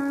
All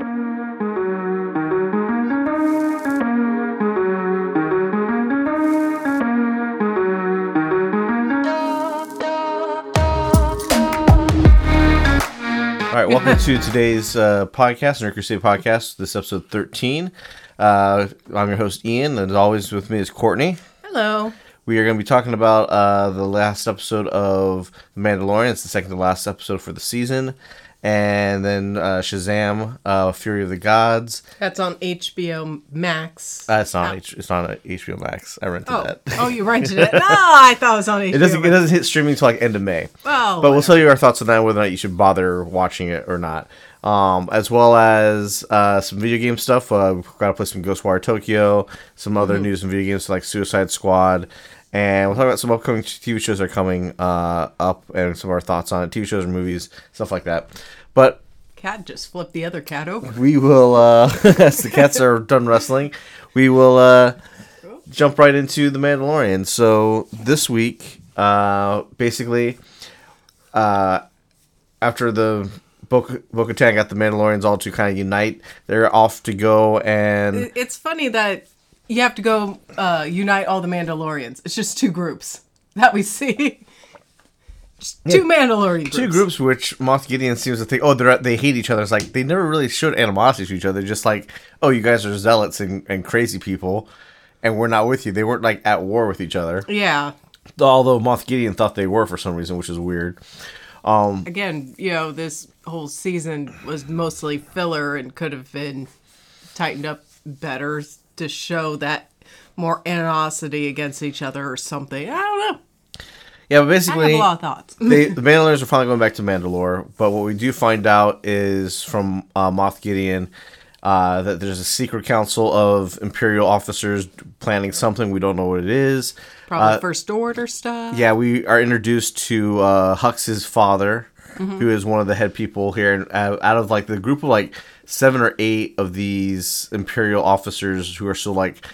right, welcome to today's uh, podcast, Nerd Crusade podcast. This is episode 13. Uh, I'm your host, Ian, and as always, with me is Courtney. Hello. We are going to be talking about uh, the last episode of The Mandalorian. It's the second to last episode for the season. And then uh, Shazam, uh, Fury of the Gods. That's on HBO Max. Uh, it's not H- it's not a HBO Max. I rented oh, that. oh, you rented it? No, I thought it was on HBO. It doesn't it doesn't hit streaming until like end of May. Oh, but we'll tell you our thoughts on that, whether or not you should bother watching it or not. Um, as well as uh, some video game stuff. Uh, we've got to play some Ghostwire Tokyo, some other Mm-hmm. news and video games like Suicide Squad, and we'll talk about some upcoming TV shows that are coming uh, up and some of our thoughts on it, TV shows or movies, stuff like that. But cat just flipped the other cat over. we will, uh, as the cats are done wrestling, we will uh, jump right into the Mandalorian. So this week, uh, basically, uh, after the Bo Katan got the Mandalorians all to kind of unite, they're off to go and It's funny that you have to go uh, unite all the Mandalorians. It's just two groups that we see. Just two Mandalorian groups. two groups which Moff Gideon seems to think, oh, they're they hate each other. It's like they never really showed animosity to each other. Just like, oh, you guys are zealots and, and crazy people, and we're not with you. They weren't like at war with each other. Yeah. Although Moff Gideon thought they were for some reason, which is weird. Um, Again, you know, this whole season was mostly filler and could have been tightened up better to show that more animosity against each other or something. I don't know. Yeah, but I basically, have a lot of thoughts. they, the Mandalorians are finally going back to Mandalore. But what we do find out is from uh, Moff Gideon uh, that there's a secret council of Imperial officers planning something. We don't know what it is. Probably first order stuff. Yeah, we are introduced to uh, Hux's father, who is one of the head people here. And uh, out of like the group of like seven or eight of these Imperial officers who are still like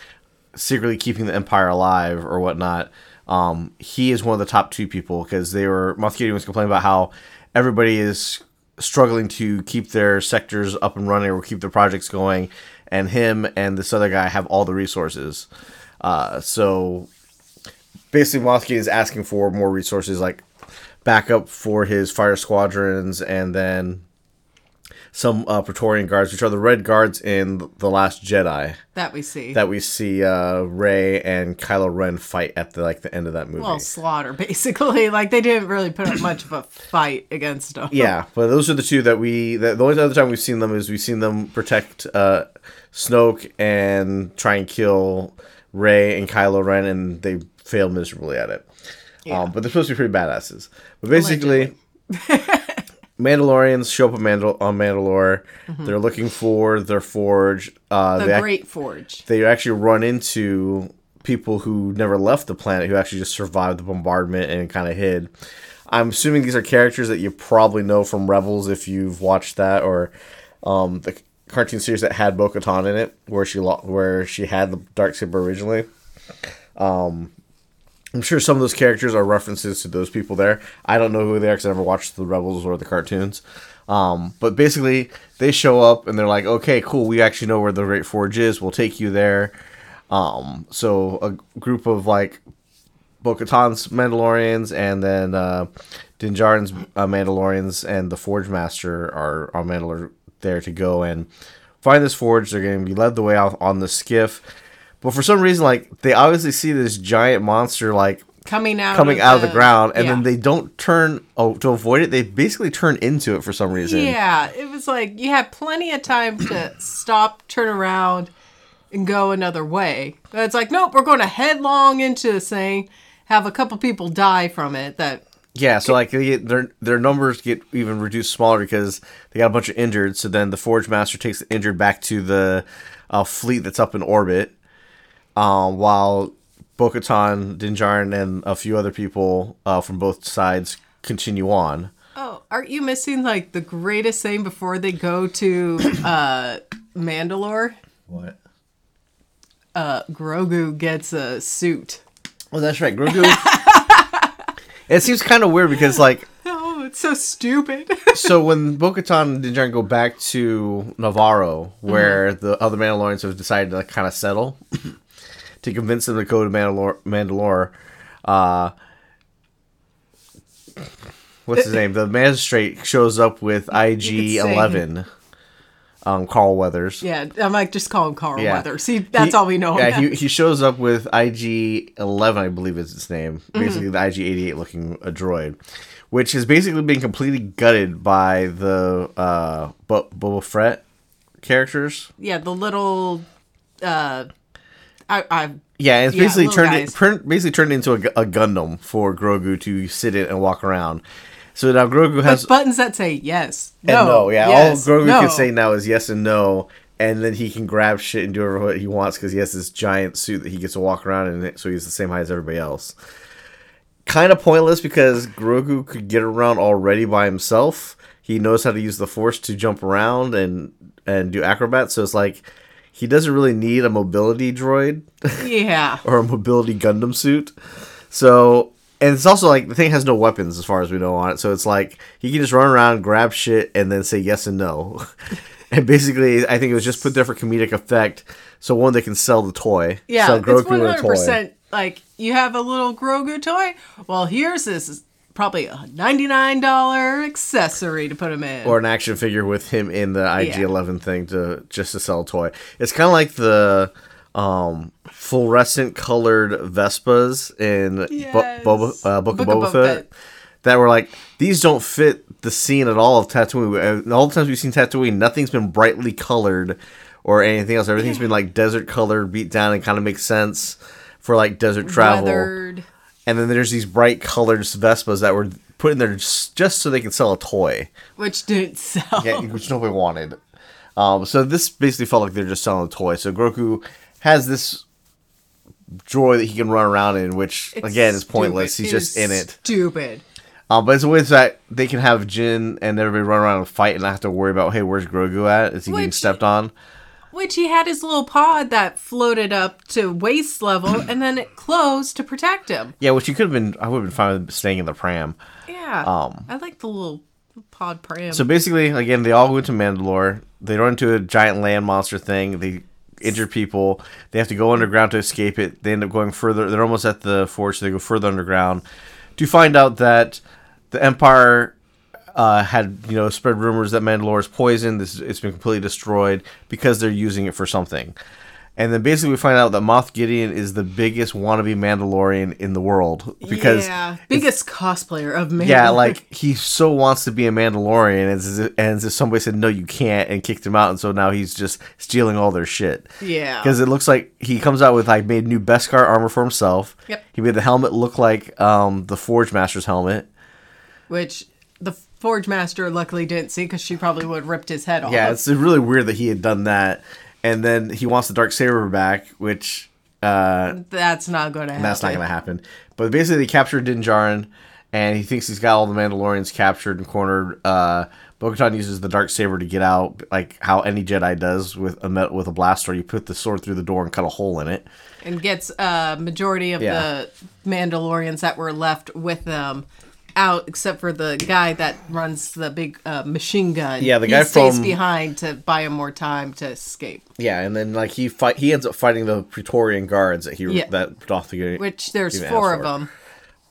secretly keeping the Empire alive or whatnot, um, he is one of the top two people because they were Gideon was complaining about how everybody is struggling to keep their sectors up and running or keep their projects going, and him and this other guy have all the resources. Uh, so basically Mothkey is asking for more resources like backup for his fire squadrons and then some uh, Praetorian guards, which are the red guards in The Last Jedi That we see. that we see uh, Rey and Kylo Ren fight at the like the end of that movie. well, slaughter, basically. Like, they didn't really put up much of a fight against them. yeah, but those are the two that we. That, the only other time we've seen them is we've seen them protect uh, Snoke and try and kill Rey and Kylo Ren, and they fail miserably at it. Um, but they're supposed to be pretty badasses. But basically, Mandalorians show up on, Mandal- on Mandalore. They're looking for their forge. Uh, The they, ac- Great Forge. they actually run into people who never left the planet, who actually just survived the bombardment and kind of hid. I'm assuming these are characters that you probably know from Rebels if you've watched that, or um, the cartoon series that had Bo-Katan in it, where she lo- where she had the dark saber originally. Um, I'm sure some of those characters are references to those people there. I don't know who they are because I never watched the Rebels or the cartoons. Um, but basically, they show up and they're like, "Okay, cool. We actually know where the Great Forge is. We'll take you there." Um, so a group of like Bo-Katan's Mandalorians and then uh, Din Djarin's uh, Mandalorians and the Forge Master are on Mandalore there to go and find this forge. They're going to be led the way out on the skiff. But for some reason, like they obviously see this giant monster like Coming out coming of out of the ground, and yeah. then they don't turn oh to avoid it. They basically turn into it for some reason. Yeah, it was like you had plenty of time to stop, turn around, and go another way. But it's like, nope, we're going to headlong into this thing, have a couple people die from it. That Yeah, so like they get, their their numbers get even reduced smaller because they got a bunch of injured. So then the Forge Master takes the injured back to the uh, fleet that's up in orbit, um, while Bo-Katan, Din Djarin, and a few other people uh, from both sides continue on. oh, aren't you missing like the greatest thing before they go to uh Mandalore? What? Uh, Grogu gets a suit. Oh, that's right, Grogu. it seems kind of weird because like Oh, That's so stupid. so when Bo-Katan and Din Djarin go back to Nevarro, where Mm-hmm. the other Mandalorians have decided to kind of settle, to convince them to go to Mandalore, Mandalore, uh, what's his name? The magistrate shows up with IG Eleven, um, Carl Weathers. yeah, I might just call him Carl Yeah. Weathers. See, that's He- all we know. Yeah, he, he shows up with IG Eleven, I believe is its name. Mm-hmm. Basically, the IG eighty eight looking a droid, which has basically been completely gutted by the uh, Bo- Boba Fett characters. yeah, the little. Uh, I, I Yeah, it's Yeah, basically turned it, basically turned into a, a Gundam for Grogu to sit in and walk around. So now Grogu has There's buttons that say yes, and no, no, yeah. yes, all Grogu no. can say now is yes and no, and then he can grab shit and do whatever he wants because he has this giant suit that he gets to walk around in, so he's the same height as everybody else. Kind of pointless because Grogu could get around already by himself. He knows how to use the Force to jump around and and do acrobats. So it's like he doesn't really need a mobility droid Yeah, or a mobility Gundam suit. So, and it's also like the thing has no weapons as far as we know on it. So it's like he can just run around, grab shit, and then say yes and no. and basically, I think it was just put there for comedic effect. So one, they can sell the toy. yeah. sell it's one a hundred percent like you have a little Grogu toy. Well, here's this probably a ninety nine dollar accessory to put him in. Or an action figure with him in the IG11 thing to just to sell a toy. It's kind of like the um, fluorescent colored Vespas in Bo- Boba, uh, Book, Book of Boba Boba Fett. Fett. That were like these don't fit the scene at all of Tatooine. All the times we've seen Tatooine, nothing's been brightly colored or anything else. Everything's been like desert colored, beat down, and kind of makes sense for like desert travel. Weathered. And then there's these bright colored Vespas that were put in there just, just so they could sell a toy which didn't sell. yeah, which nobody wanted. Um, so this basically felt like they're just selling a toy. So Grogu has this droid that he can run around in, which It's again is pointless. stupid. He's just in it. Stupid. Um, but it's a way that they can have Jin and everybody run around and fight and not have to worry about, hey, where's Grogu at? Is he getting stepped on? Which he had his little pod that floated up to waist level and then it closed to protect him. Yeah, which you could have been. I would have been fine with staying in the pram. Yeah. Um, I like the little pod pram. So basically, again, they all go to Mandalore. They run into a giant land monster thing. They injure people. They have to go underground to escape it. They end up going further. They're almost at the forge. So they go further underground to find out that the Empire uh, had you know spread rumors that Mandalore is poisoned. This it's been completely destroyed because they're using it for something. And then basically we find out that Moff Gideon is the biggest wannabe Mandalorian in the world because yeah, biggest cosplayer of man. yeah, like he so wants to be a Mandalorian, and as if, and as if somebody said no, you can't, and kicked him out, and so now he's just stealing all their shit. Yeah. because it looks like he comes out with like made new Beskar armor for himself. Yep. He made the helmet look like um the Forge Master's helmet. which the Forge Master luckily didn't see because she probably would have ripped his head off. Yeah, it's really weird that he had done that, and then he wants the dark saber back, which uh that's not going to happen. that's not going to happen. But basically, they captured Din Djarin, and he thinks he's got all the Mandalorians captured and cornered. Uh, Bo-Katan uses the dark saber to get out, like how any Jedi does with a met- with a blaster. You put the sword through the door and cut a hole in it. and gets a majority of Yeah. the Mandalorians that were left with them out, except for the guy that runs the big uh, machine gun. Yeah, the he guy stays from- behind to buy him more time to escape. Yeah, and then like he fight, he ends up fighting the Praetorian guards that he Yeah. that Vader. Which there's even four of them,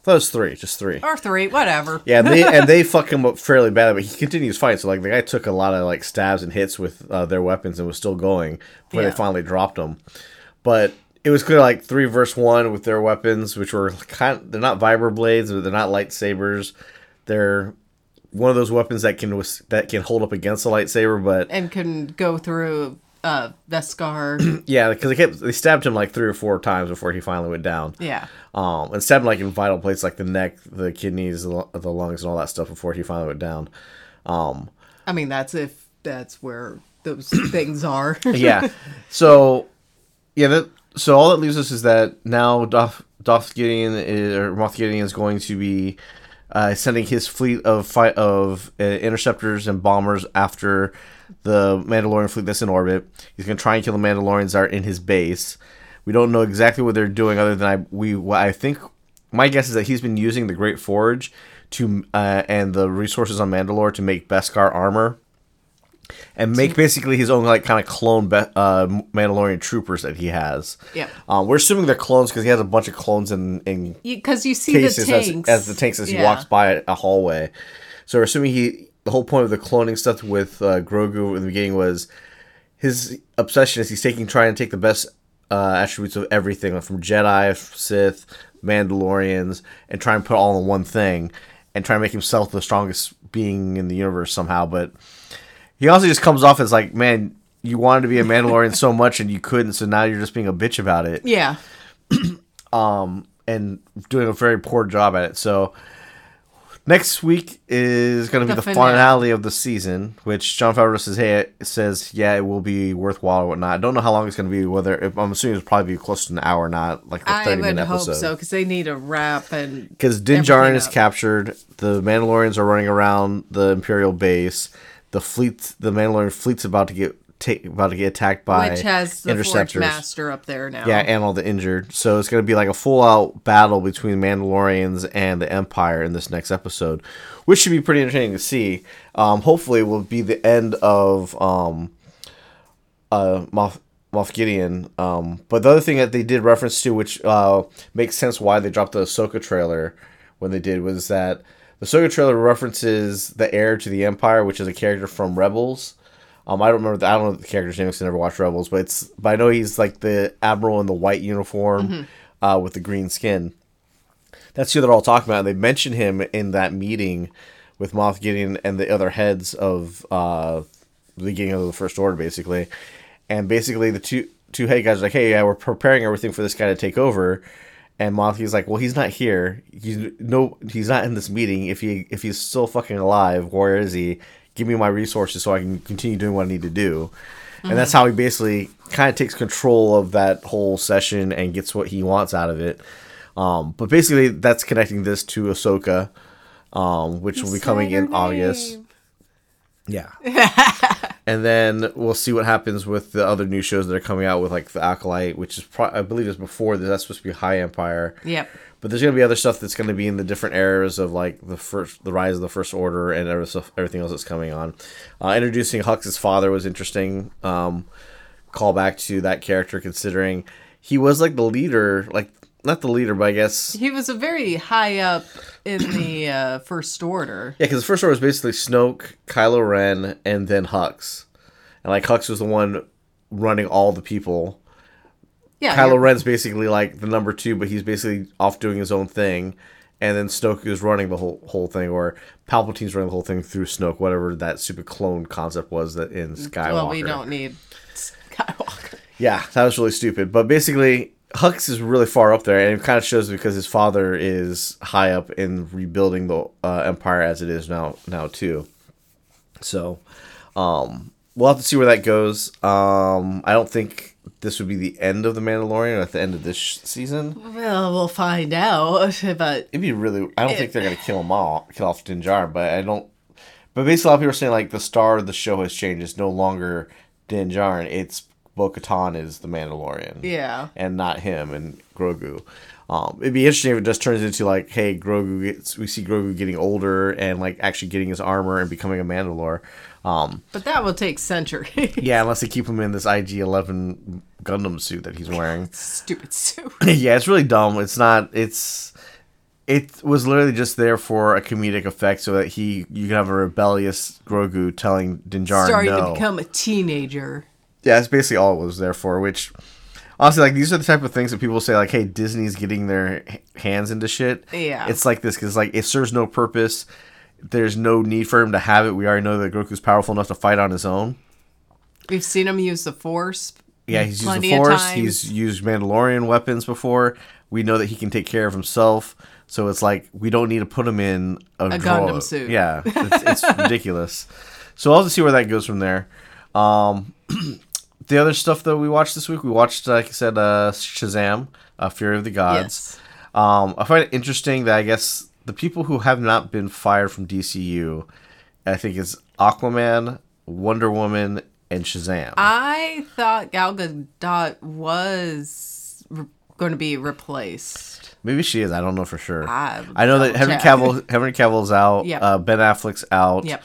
Those three, just three. or three, whatever. Yeah, and they and they fuck him up fairly badly, but he continues fighting. So like the guy took a lot of like stabs and hits with uh, their weapons and was still going before Yeah. they finally dropped him. But it was clear like three verse one with their weapons, which were kind. they're not vibra blades, but they're not lightsabers. They're one of those weapons that can that can hold up against a lightsaber, but and can go through uh Beskar. yeah, because they kept they stabbed him like three or four times before he finally went down. yeah. Um, and stabbed him like in vital places like the neck, the kidneys, the, the lungs, and all that stuff before he finally went down. Um, I mean that's if that's where those things are. yeah. So, yeah. That so all that leaves us is that now Doth Doth Gideon is, or Moff Gideon is going to be uh, sending his fleet of fight of uh, interceptors and bombers after the Mandalorian fleet that's in orbit. He's going to try and kill the Mandalorians that are in his base. We don't know exactly what they're doing, other than I we I think. My guess is that he's been using the Great Forge to uh, and the resources on Mandalore to make Beskar armor and make basically his own like kind of clone Be- uh, Mandalorian troopers that he has. Yeah, Um, we're assuming they're clones because he has a bunch of clones in in Because you see cases the as, tanks as the tanks as he walks by a hallway. So we're assuming he the whole point of the cloning stuff with uh, Grogu in the beginning was his obsession is he's taking trying to take the best uh, attributes of everything like from Jedi, Sith, Mandalorians, and try and put all in one thing and try and make himself the strongest being in the universe somehow. But he also just comes off as like, man, you wanted to be a Mandalorian so much and you couldn't, so now you're just being a bitch about it Yeah. Um, and doing a very poor job at it. So next week is going to be The the, finale. of the season, which Jon Favreau says, "Hey, says yeah, it will be worthwhile or whatnot." I don't know how long it's going to be. Whether if, I'm assuming it'll probably be close to an hour, or not like a I thirty would minute hope episode. so because they need a wrap and Because Din Djarin is captured, the Mandalorians are running around the Imperial base. The fleet, the Mandalorian fleet's about to get take about to get attacked by which has the Forge. Master up there now. Yeah, and all the injured. So it's going to be like a full out battle between Mandalorians and the Empire in this next episode, which should be pretty entertaining to see. Um, hopefully, it will be the end of um, uh, Moff, Moff Gideon. Um, but the other thing that they did reference to, which uh, makes sense why they dropped the Ahsoka trailer when they did, was that the Ahsoka trailer references the heir to the Empire, which is a character from Rebels. Um, I don't remember. The, I don't know the character's name because I never watched Rebels, but it's. But I know he's like the admiral in the white uniform, uh, with the green skin. That's who they're all talking about. And they mention him in that meeting with Moff Gideon and the other heads of uh, the beginning of the First Order, basically. And basically, the two two head guys are like, "Hey, yeah, we're preparing everything for this guy to take over." And Moff's like, "Well, he's not here. He's no, he's not in this meeting. If he if he's still fucking alive, where is he? Give me my resources so I can continue doing what I need to do." And that's how he basically kind of takes control of that whole session and gets what he wants out of it. Um, but basically, that's connecting this to Ahsoka, um, which will be coming in August. Yeah. and then we'll see what happens with the other new shows that are coming out with like the Acolyte, which is pro- I believe is before this. That's supposed to be High Empire. Yep. But there's gonna be other stuff that's gonna be in the different eras of like the first, the rise of the First Order, and everything else that's coming on. Uh, introducing Hux's father was interesting. Um, call back to that character, considering he was like the leader, like not the leader, but I guess He was a very high up in the uh, First Order. Yeah, because the first order was basically Snoke, Kylo Ren, and then Hux. And like Hux was the one running all the people. Yeah. Kylo you're- Ren's basically like the number two, but he's basically off doing his own thing. And then Snoke is running the whole whole thing, or Palpatine's running the whole thing through Snoke, whatever that super clone concept was that in Skywalker. Well, we don't need Skywalker. Yeah, that was really stupid. But basically, Hux is really far up there, and it kind of shows because his father is high up in rebuilding the uh, empire as it is now. Now too. So, um, we'll have to see where that goes. Um, I don't think this would be the end of the Mandalorian at the end of this sh- season. Well, we'll find out. But It'd be really. I don't think they're gonna kill him all, kill off Din Djarin, but I don't. But basically, a lot of people are saying like the star of the show has changed. It's no longer Din Djarin. It's Bo Katan is the Mandalorian. yeah. and not him and Grogu. Um, it'd be interesting if it just turns into like, hey, Grogu gets we see Grogu getting older and like actually getting his armor and becoming a Mandalore. Um, But that will take centuries. yeah, unless they keep him in this IG Eleven Gundam suit that he's wearing. Stupid suit. yeah, it's really dumb. It's not. It's it was literally just there for a comedic effect, so that he you can have a rebellious Grogu telling Din Djarin Starting no. to become a teenager. Yeah, that's basically all it was there for. Which, honestly, like these are the type of things that people say, like, "Hey, Disney's getting their hands into shit." Yeah. it's like this because like it serves no purpose. There's no need for him to have it. We already know that Grogu's powerful enough to fight on his own. We've seen him use the Force. Yeah, he's used the Force. He's used Mandalorian weapons before. We know that he can take care of himself. So it's like we don't need to put him in a, A Gundam suit. Yeah, it's, it's ridiculous. So I'll just see where that goes from there. Um, the other stuff that we watched this week, we watched, like I said, uh, Shazam, uh, Fury of the Gods. Yes. Um, I find it interesting that I guess the people who have not been fired from DCU, I think is Aquaman, Wonder Woman, and Shazam. I thought Gal Gadot was re- going to be replaced. Maybe she is. I don't know for sure. I- I know that Henry check. Cavill Henry Cavill's out. Yep. Uh, ben Affleck's out. Yep.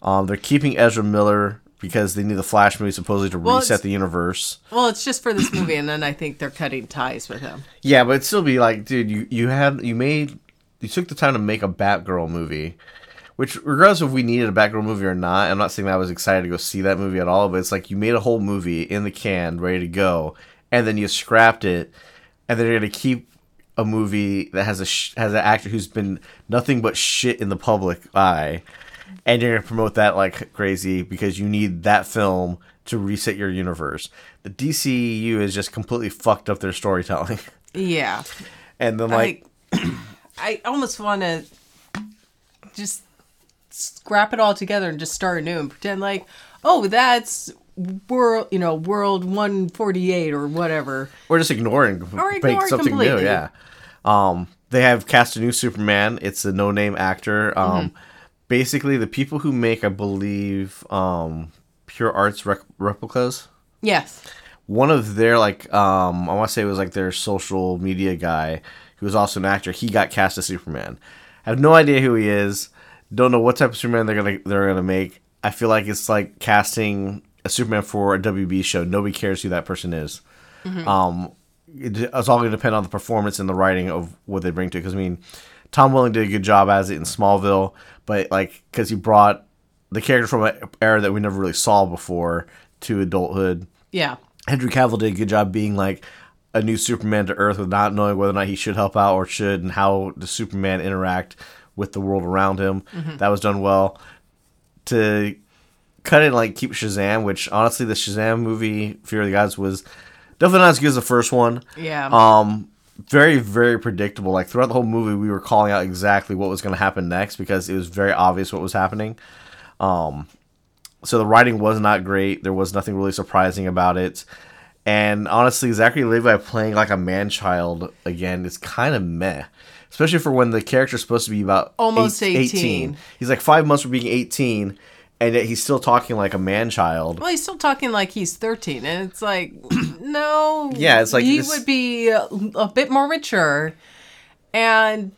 Um, they're keeping Ezra Miller because they need the Flash movie supposedly to Well, reset the universe. Well, it's just for this movie, and then I think they're cutting ties with him. Yeah, but it'd still be like, dude, you you had you made you took the time to make a Batgirl movie, which regardless if we needed a Batgirl movie or not, I'm not saying that I was excited to go see that movie at all, but it's like you made a whole movie in the can, ready to go, and then you scrapped it, and then you're gonna keep a movie that has a sh- has an actor who's been nothing but shit in the public eye, and you're gonna promote that like crazy because you need that film to reset your universe. The DCU is just completely fucked up their storytelling. Yeah. And then like Like, I almost want to just scrap it all together and just start anew and pretend like, oh, that's world, you know, world 148 or whatever. we're just ignoring Or it something new, completely. yeah. Um they have cast a new Superman. It's a no name actor. Um Mm-hmm. Basically the people who make I believe um Pure Arts rec- replicas Yes. one of their like um I want to say it was like their social media guy who was also an actor. He got cast as Superman. I have no idea who he is. Don't know what type of Superman they're gonna they're gonna make. I feel like it's like casting a Superman for a WB show. Nobody cares who that person is. Um, it, it's all gonna depend on the performance and the writing of what they bring to. it. Because I mean, Tom Welling did a good job as it in Smallville, but like because he brought the character from an era that we never really saw before to adulthood. Yeah. Henry Cavill did a good job being like a new Superman to Earth with not knowing whether or not he should help out or should, and how does Superman interact with the world around him. That was done well. To cut it like keep Shazam, which honestly, the Shazam movie Fury of the Gods was definitely not as good as the first one. Yeah. Um, very very predictable. Like throughout the whole movie, we were calling out exactly what was going to happen next because it was very obvious what was happening. Um, so the writing was not great. There was nothing really surprising about it. And honestly, Zachary Levi playing like a man child again is kind of meh. Especially for when the character's supposed to be about Almost eight- 18. He's like five months from being 18, and yet he's still talking like a man child. Well, he's still talking like he's 13, and it's like, no. Yeah, it's like he this- would be a, a bit more mature, and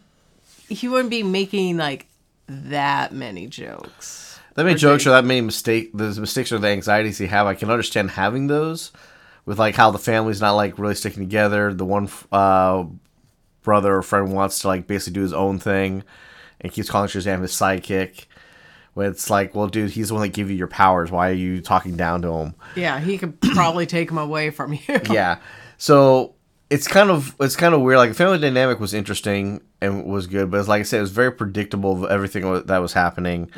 he wouldn't be making like that many jokes. That many jokes or that many mistake the mistakes or the anxieties he have, I can understand having those with like how the family's not like really sticking together. The one uh, brother or friend wants to like basically do his own thing and keeps calling Shazam his sidekick. When it's like, well, dude, he's the one that gave you your powers. Why are you talking down to him? Yeah, he could probably take him away from you. yeah. So it's kind of it's kind of weird. Like the family dynamic was interesting and was good, but it's like I said, it was very predictable of everything that was happening.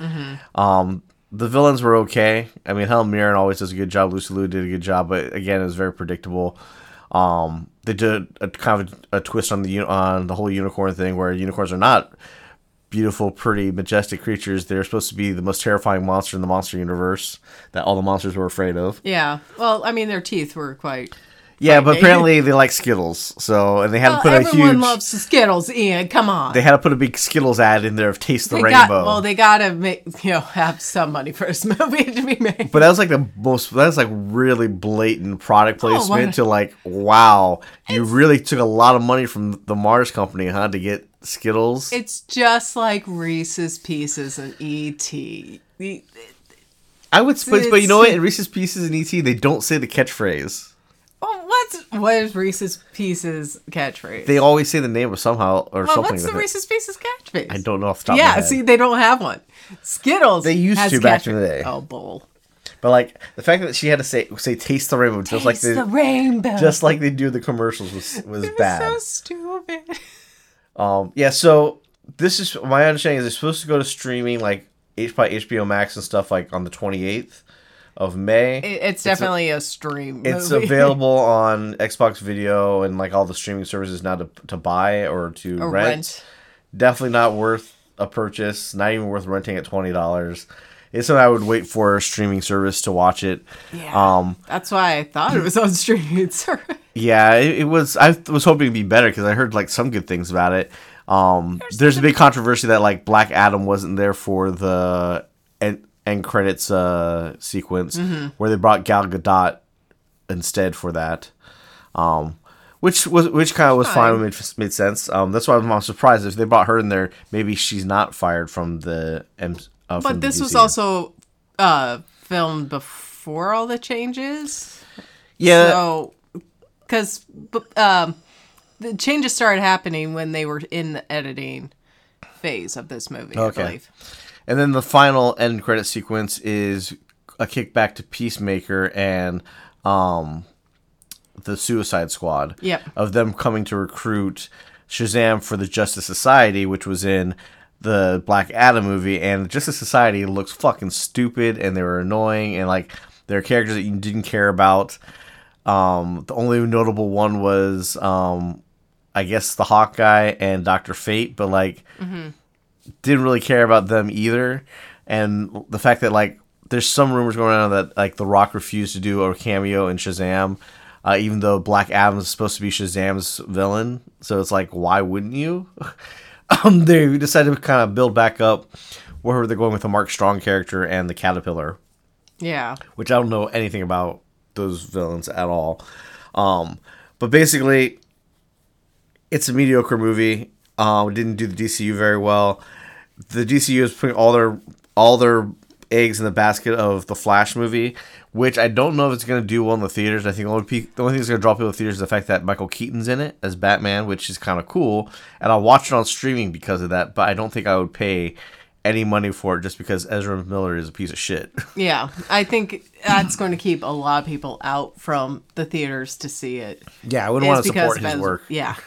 Um, the villains were okay. I mean, Helen Mirren always does a good job. Lucy Liu did a good job, but again, it was very predictable. Um, they did a kind of a, twist on the on the whole unicorn thing, where unicorns are not beautiful, pretty, majestic creatures. They're supposed to be the most terrifying monster in the monster universe that all the monsters were afraid of. Yeah. Well, I mean, their teeth were quite. Yeah, but apparently they like Skittles, so and they had to put a huge. everyone loves Skittles, Ian. Come on. They had to put a big Skittles ad in there of "Taste the They Rainbow." got well. They gotta make you know have some money for this movie to be made. but that was like the most. That was like really blatant product oh, placement Oh, to like, wow, you really took a lot of money from the Mars company, huh, to get Skittles. It's just like Reese's Pieces and E.T. I would, but, but you know what? In Reese's Pieces and ET, they don't say the catchphrase. Well, what's what is Reese's Pieces catchphrase? They always say the name of somehow or well, something. what's the. Reese's Pieces catchphrase? I don't know off the top of my Yeah, see, they don't have one. Skittles. They used has to back in the day. Oh, bull. But like the fact that she had to say say "Taste the Rainbow" just like Taste they the rainbow. just like they do the commercials was was It was bad. so stupid. Um, yeah, so this is my understanding is it's supposed to go to streaming like H by HBO Max and stuff like on the 28th of May. It's definitely a, stream. it's available on Xbox Video and like all the streaming services now to, to buy or to Or rent. rent. Definitely not worth a purchase. Not even worth renting at twenty dollars. It's something I would wait for a streaming service to watch it. Yeah. Um, That's why I thought it was on streaming service. Yeah, it, it was. I was hoping it'd be better because I heard like some good things about it. Um, there's a big controversy that like Black Adam wasn't there for the end, end credits uh, sequence, where they brought Gal Gadot instead for that. Um, which was which kind of was fine, made, made sense. Um, that's why I'm surprised if they brought her in there. Maybe she's not fired from the M. Uh, But this was also uh, filmed before all the changes. yeah. So, because um, the changes started happening when they were in the editing phase of this movie. Okay. I believe. And then the final end credit sequence is a kickback to Peacemaker and um, the Suicide Squad. Yep. Of them coming to recruit Shazam for the Justice Society, which was in the Black Adam movie. And the Justice Society looks fucking stupid and they were annoying and like they're characters that you didn't care about. Um, the only notable one was, um, I guess, the Hawkeye and Doctor Fate, but like didn't really care about them either. And the fact that like there's some rumors going around that like The Rock refused to do a cameo in Shazam, uh, even though Black Adam is supposed to be Shazam's villain. So it's like, why wouldn't you? um, they decided to kind of build back up where they're going with the Mark Strong character and the Caterpillar Yeah. which I don't know anything about those villains at all. Um, but basically, it's a mediocre movie. Um, didn't do the DCU very well. The DCU is putting all their all their eggs in the basket of the Flash movie, which I don't know if it's going to do well in the theaters. I think the only, pe- the only thing that's going to draw people to theaters is the fact that Michael Keaton's in it as Batman, which is kind of cool. And I'll watch it on streaming because of that, but I don't think I would pay any money for it just because Ezra Miller is a piece of shit. Yeah. I think that's going to keep a lot of people out from the theaters to see it. yeah, I wouldn't want to support his Ezra- work. Yeah.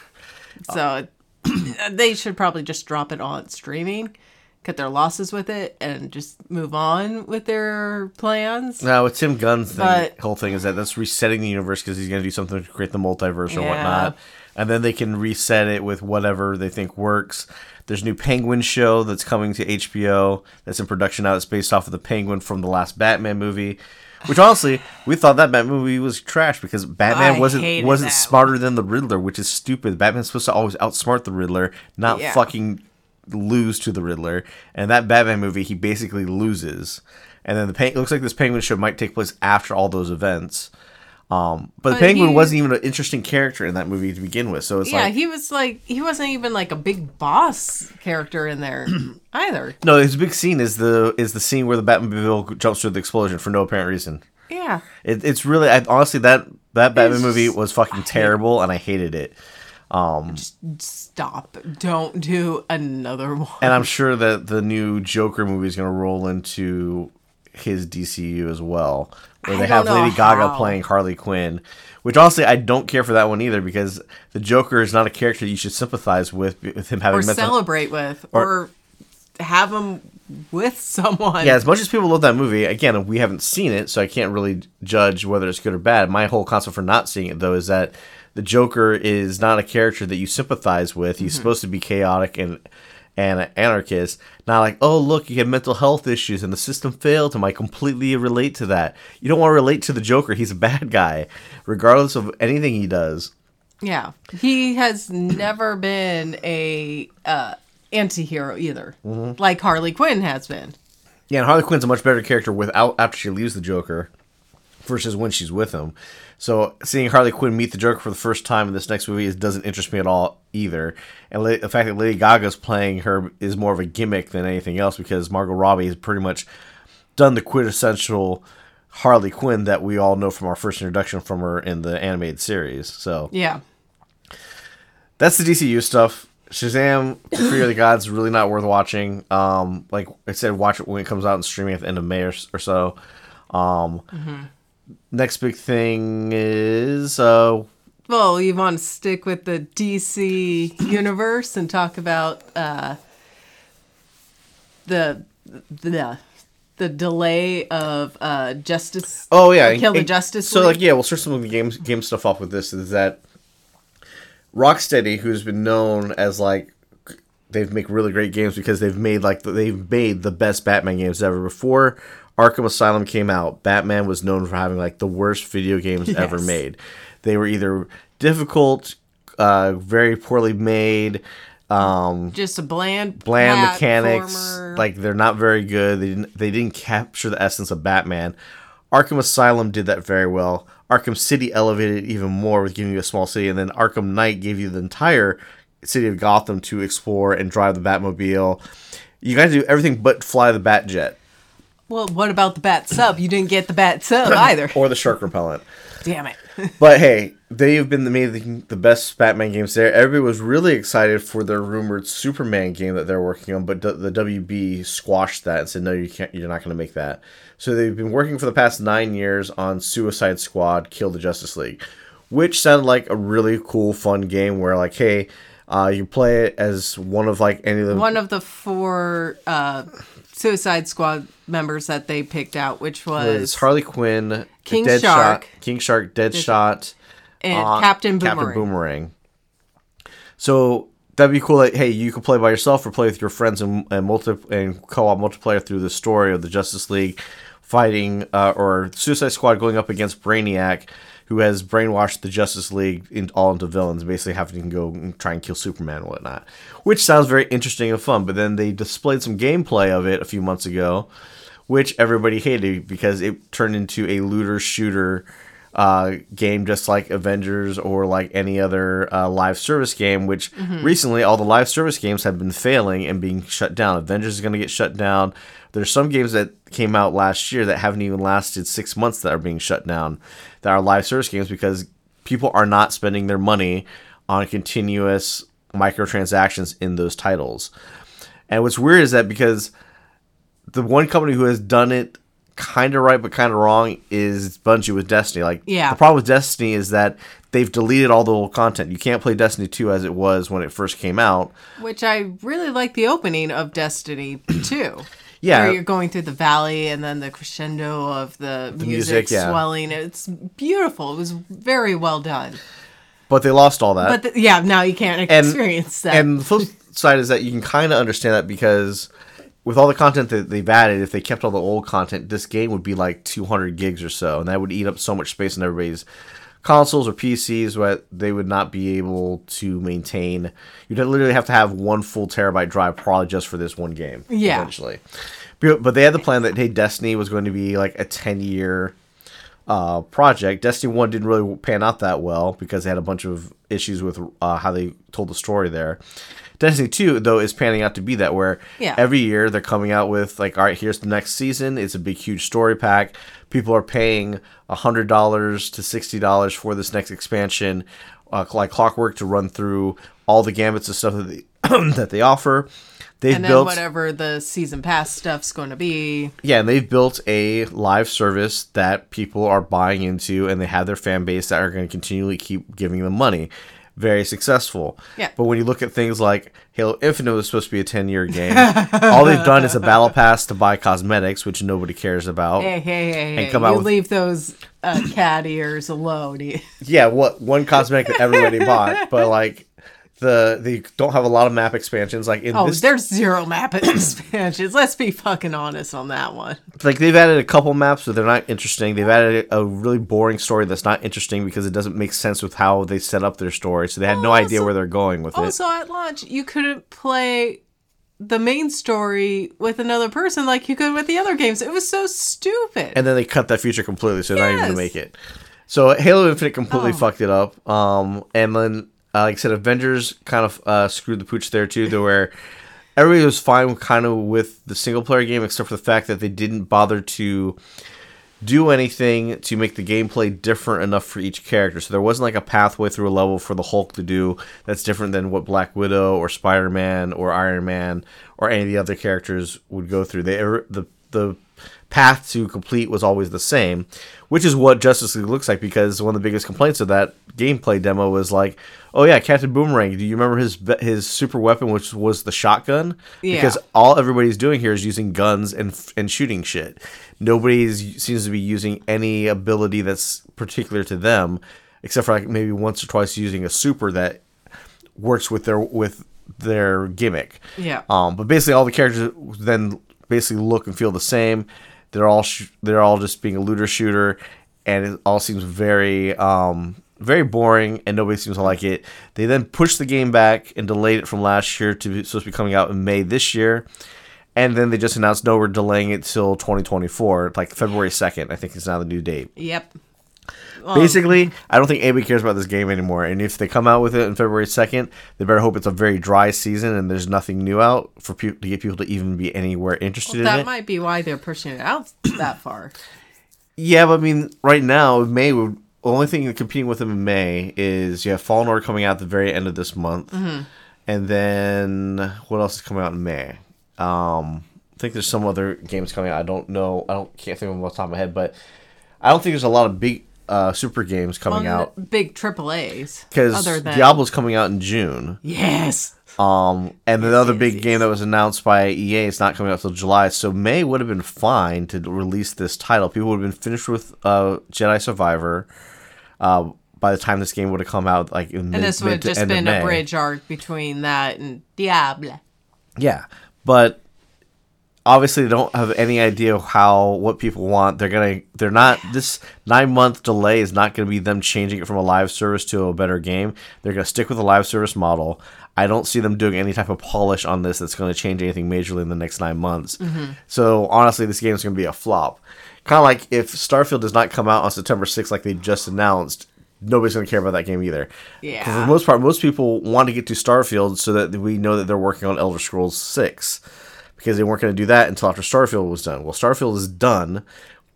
So they should probably just drop it on streaming, cut their losses with it, and just move on with their plans. No, with Tim Gunn's thing, But- whole thing is that that's resetting the universe because he's going to do something to create the multiverse or Yeah. whatnot, and then they can reset it with whatever they think works. There's a new Penguin show that's coming to HBO that's in production now. That's based off of the Penguin from the last Batman movie, which honestly we thought that Batman movie was trash because Batman I wasn't wasn't that smarter than the Riddler, which is stupid. Batman's supposed to always outsmart the Riddler, not Yeah. fucking lose to the Riddler. And that Batman movie, he basically loses. And then the it looks like this Penguin show might take place after all those events. Um, but, the Penguin he- wasn't even an interesting character in that movie to begin with. So it's Yeah, like he was like he wasn't even like a big boss character in there either. no, his big scene is the is the scene where the Batmobile jumps through the explosion for no apparent reason. Yeah. It, it's really I, honestly that that Batman movie was fucking terrible, and I hated it. Um just stop. Don't do another one. And I'm sure that the new Joker movie is going to roll into his DCU as well, where they have Lady know Gaga how. playing Harley Quinn. Which honestly, I don't care for that one either because the Joker is not a character you should sympathize with with him having or mental. celebrate with or, have him with someone. Yeah, as much as people love that movie, again, we haven't seen it, so I can't really judge whether it's good or bad. My whole concept for not seeing it though is that the Joker is not a character that you sympathize with. He's mm-hmm. supposed to be chaotic and and an anarchist. Not like, oh look, you have mental health issues and the system failed him. I completely relate to that. You don't want to relate to the Joker. He's a bad guy, regardless of anything he does. Yeah. He has never been a uh anti-hero either. Mm-hmm. Like Harley Quinn has been. Yeah, and Harley Quinn's a much better character without after she leaves the Joker versus when she's with him. So seeing Harley Quinn meet the Joker for the first time in this next movie is, doesn't interest me at all either. And la- the fact that Lady Gaga's playing her is more of a gimmick than anything else because Margot Robbie has pretty much done the quintessential Harley Quinn that we all know from our first introduction from her in the animated series. So Yeah. that's the DCU stuff. Shazam, Fury of the Gods, really not worth watching. Um, like I said, watch it when it comes out and streaming at the end of May or, or so. Um, Next big thing is uh, Well, you want to stick with the DC universe and talk about uh, the the the delay of uh, Justice. oh yeah, Kill the and- Justice. So League? like yeah, we'll start some of the games game stuff off with this. Is that Rocksteady, who's been known as like they've make really great games because they've made like they've made the best Batman games ever. Before Arkham Asylum came out, Batman was known for having like the worst video games ever made. They were either difficult, uh, very poorly made, um, just a bland bland mechanics. platformer. Like they're not very good. They didn't they didn't capture the essence of Batman. Arkham Asylum did that very well. Arkham City elevated even more with giving you a small city, and then Arkham Knight gave you the entire city of Gotham to explore and drive the Batmobile. You guys do everything but fly the Batjet Well, what about the bat sub? You didn't get the bat sub either. or the shark repellent. Damn it. But hey, they've been making the best Batman games there. Everybody was really excited for their rumored Superman game that they're working on, but the WB squashed that and said, "No, you can't. You're not going to make that." So they've been working for the past nine years on Suicide Squad: Kill the Justice League, which sounded like a really cool, fun game where, like, hey, uh, you play it as one of like any of the One of the four uh, Suicide Squad members that they picked out, which was, was Harley Quinn, King Deadshot, Shark. King Shark, Deadshot. and uh, Captain Boomerang. Captain Boomerang. So that'd be cool. Like, hey, you could play by yourself or play with your friends and and, multi- and co-op multiplayer through the story of the Justice League fighting uh, or Suicide Squad going up against Brainiac, who has brainwashed the Justice League in, all into villains, basically having to go and try and kill Superman and whatnot. Which sounds very interesting and fun. But then they displayed some gameplay of it a few months ago, which everybody hated because it turned into a looter shooter uh, game just like Avengers or like any other uh, live service game, which recently all the live service games have been failing and being shut down. Avengers is going to get shut down. There's some games that came out last year that haven't even lasted six months that are being shut down that are live service games because people are not spending their money on continuous microtransactions in those titles. And what's weird is that because the one company who has done it kind of right but kind of wrong is Bungie with Destiny. Like, Yeah. the problem with Destiny is that they've deleted all the old content. You can't play Destiny 2 as it was when it first came out. Which I really like the opening of Destiny 2. Yeah. Where you're going through the valley and then the crescendo of the, music, music, yeah. swelling. It's beautiful. It was very well done. But they lost all that. But th- yeah, now you can't and experience that. And the flip side is that you can kind of understand that because with all the content that they've added, if they kept all the old content, this game would be like 200 gigs or so, and that would eat up so much space in everybody's consoles or PCs where they would not be able to maintain. You'd literally have to have one full terabyte drive probably just for this one game. Yeah. Eventually. But but they had the plan that hey, Destiny was going to be like a 10 year uh, project. Destiny One didn't really pan out that well because they had a bunch of issues with uh, how they told the story there. Destiny Two though is panning out to be that where Yeah. every year they're coming out with like all right here's the next season. It's a big huge story pack. People are paying hundred dollars to sixty dollars for this next expansion, uh, like clockwork to run through all the gambits of stuff that they that they offer. They've and then built whatever the season pass stuff's going to be. yeah, and they've built a live service that people are buying into, and they have their fan base that are going to continually keep giving them money. Very successful. Yeah. But when you look at things like Halo Infinite was supposed to be a 10 year game, all they've done is a battle pass to buy cosmetics, which nobody cares about. Hey, hey, hey, hey. come you out with- leave those uh, cat ears alone. Yeah, what one cosmetic that everybody bought, but like the they don't have a lot of map expansions. Like in Oh, this there's zero map expansions. Let's be fucking honest on that one. like they've added a couple maps, but they're not interesting. They've added a really boring story that's not interesting because it doesn't make sense with how they set up their story. So they had no idea where they're going with it. Also, at launch, you couldn't play the main story with another person like you could with the other games. It was so stupid. And then they cut that feature completely, so they're not even gonna make it. So Halo Infinite completely Oh. fucked it up. Um, and then uh, like I said, Avengers kind of uh, screwed the pooch there too, to where everybody was fine kind of with the single player game, except for the fact that they didn't bother to do anything to make the gameplay different enough for each character. So there wasn't like a pathway through a level for the Hulk to do that's different than what Black Widow or Spider Man or Iron Man or any of the other characters would go through. They the the path to complete was always the same, which is what Justice League looks like. Because one of the biggest complaints of that gameplay demo was like, "Oh yeah, Captain Boomerang. Do you remember his his super weapon, which was the shotgun? Yeah. Because all everybody's doing here is using guns and and shooting shit. Nobody seems to be using any ability that's particular to them, except for like maybe once or twice using a super that works with their with their gimmick. Yeah. Um, but basically, all the characters then basically look and feel the same. They're all sh- they're all just being a looter shooter, and it all seems very um very boring, and nobody seems to like it. They then pushed the game back and delayed it from last year to be supposed to be coming out in May this year. And then they just announced, no, we're delaying it till 2024, like February 2nd, I think is now the new date. yep. Basically, I don't think anybody cares about this game anymore. And if they come out with it on February second, they better hope it's a very dry season and there's nothing new out for people to get people to even be anywhere interested in it. That might be why they're pushing it out that far. Yeah, but I mean, right now, May would. The only thing competing with them in May is you have Fallen Order coming out at the very end of this month, and then what else is coming out in May? Um, I think there's some other games coming out. I don't know. I don't can't think of them off the top of my head, but I don't think there's a lot of big uh, super games coming out big triple A's. because other than Diablo's coming out in June. yes, Um, and the other yes, big yes. game that was announced by EA is not coming out till July, so May would have been fine to release this title. People would have been finished with uh, Jedi Survivor uh, by the time this game would have come out, like in mid, and this would have just been a bridge arc between that and Diablo. Yeah, but obviously they don't have any idea how what people want. They're gonna they're not this nine month delay is not gonna be them changing it from a live service to a better game. They're gonna stick with the live service model. I don't see them doing any type of polish on this that's going to change anything majorly in the next nine months. Mm-hmm. So honestly, this game is going to be a flop. Kind of like if Starfield does not come out on September 6th, like they just announced, nobody's going to care about that game either. Yeah. For the most part, most people want to get to Starfield so that we know that they're working on Elder Scrolls 6 because they weren't going to do that until after Starfield was done. Well, Starfield is done.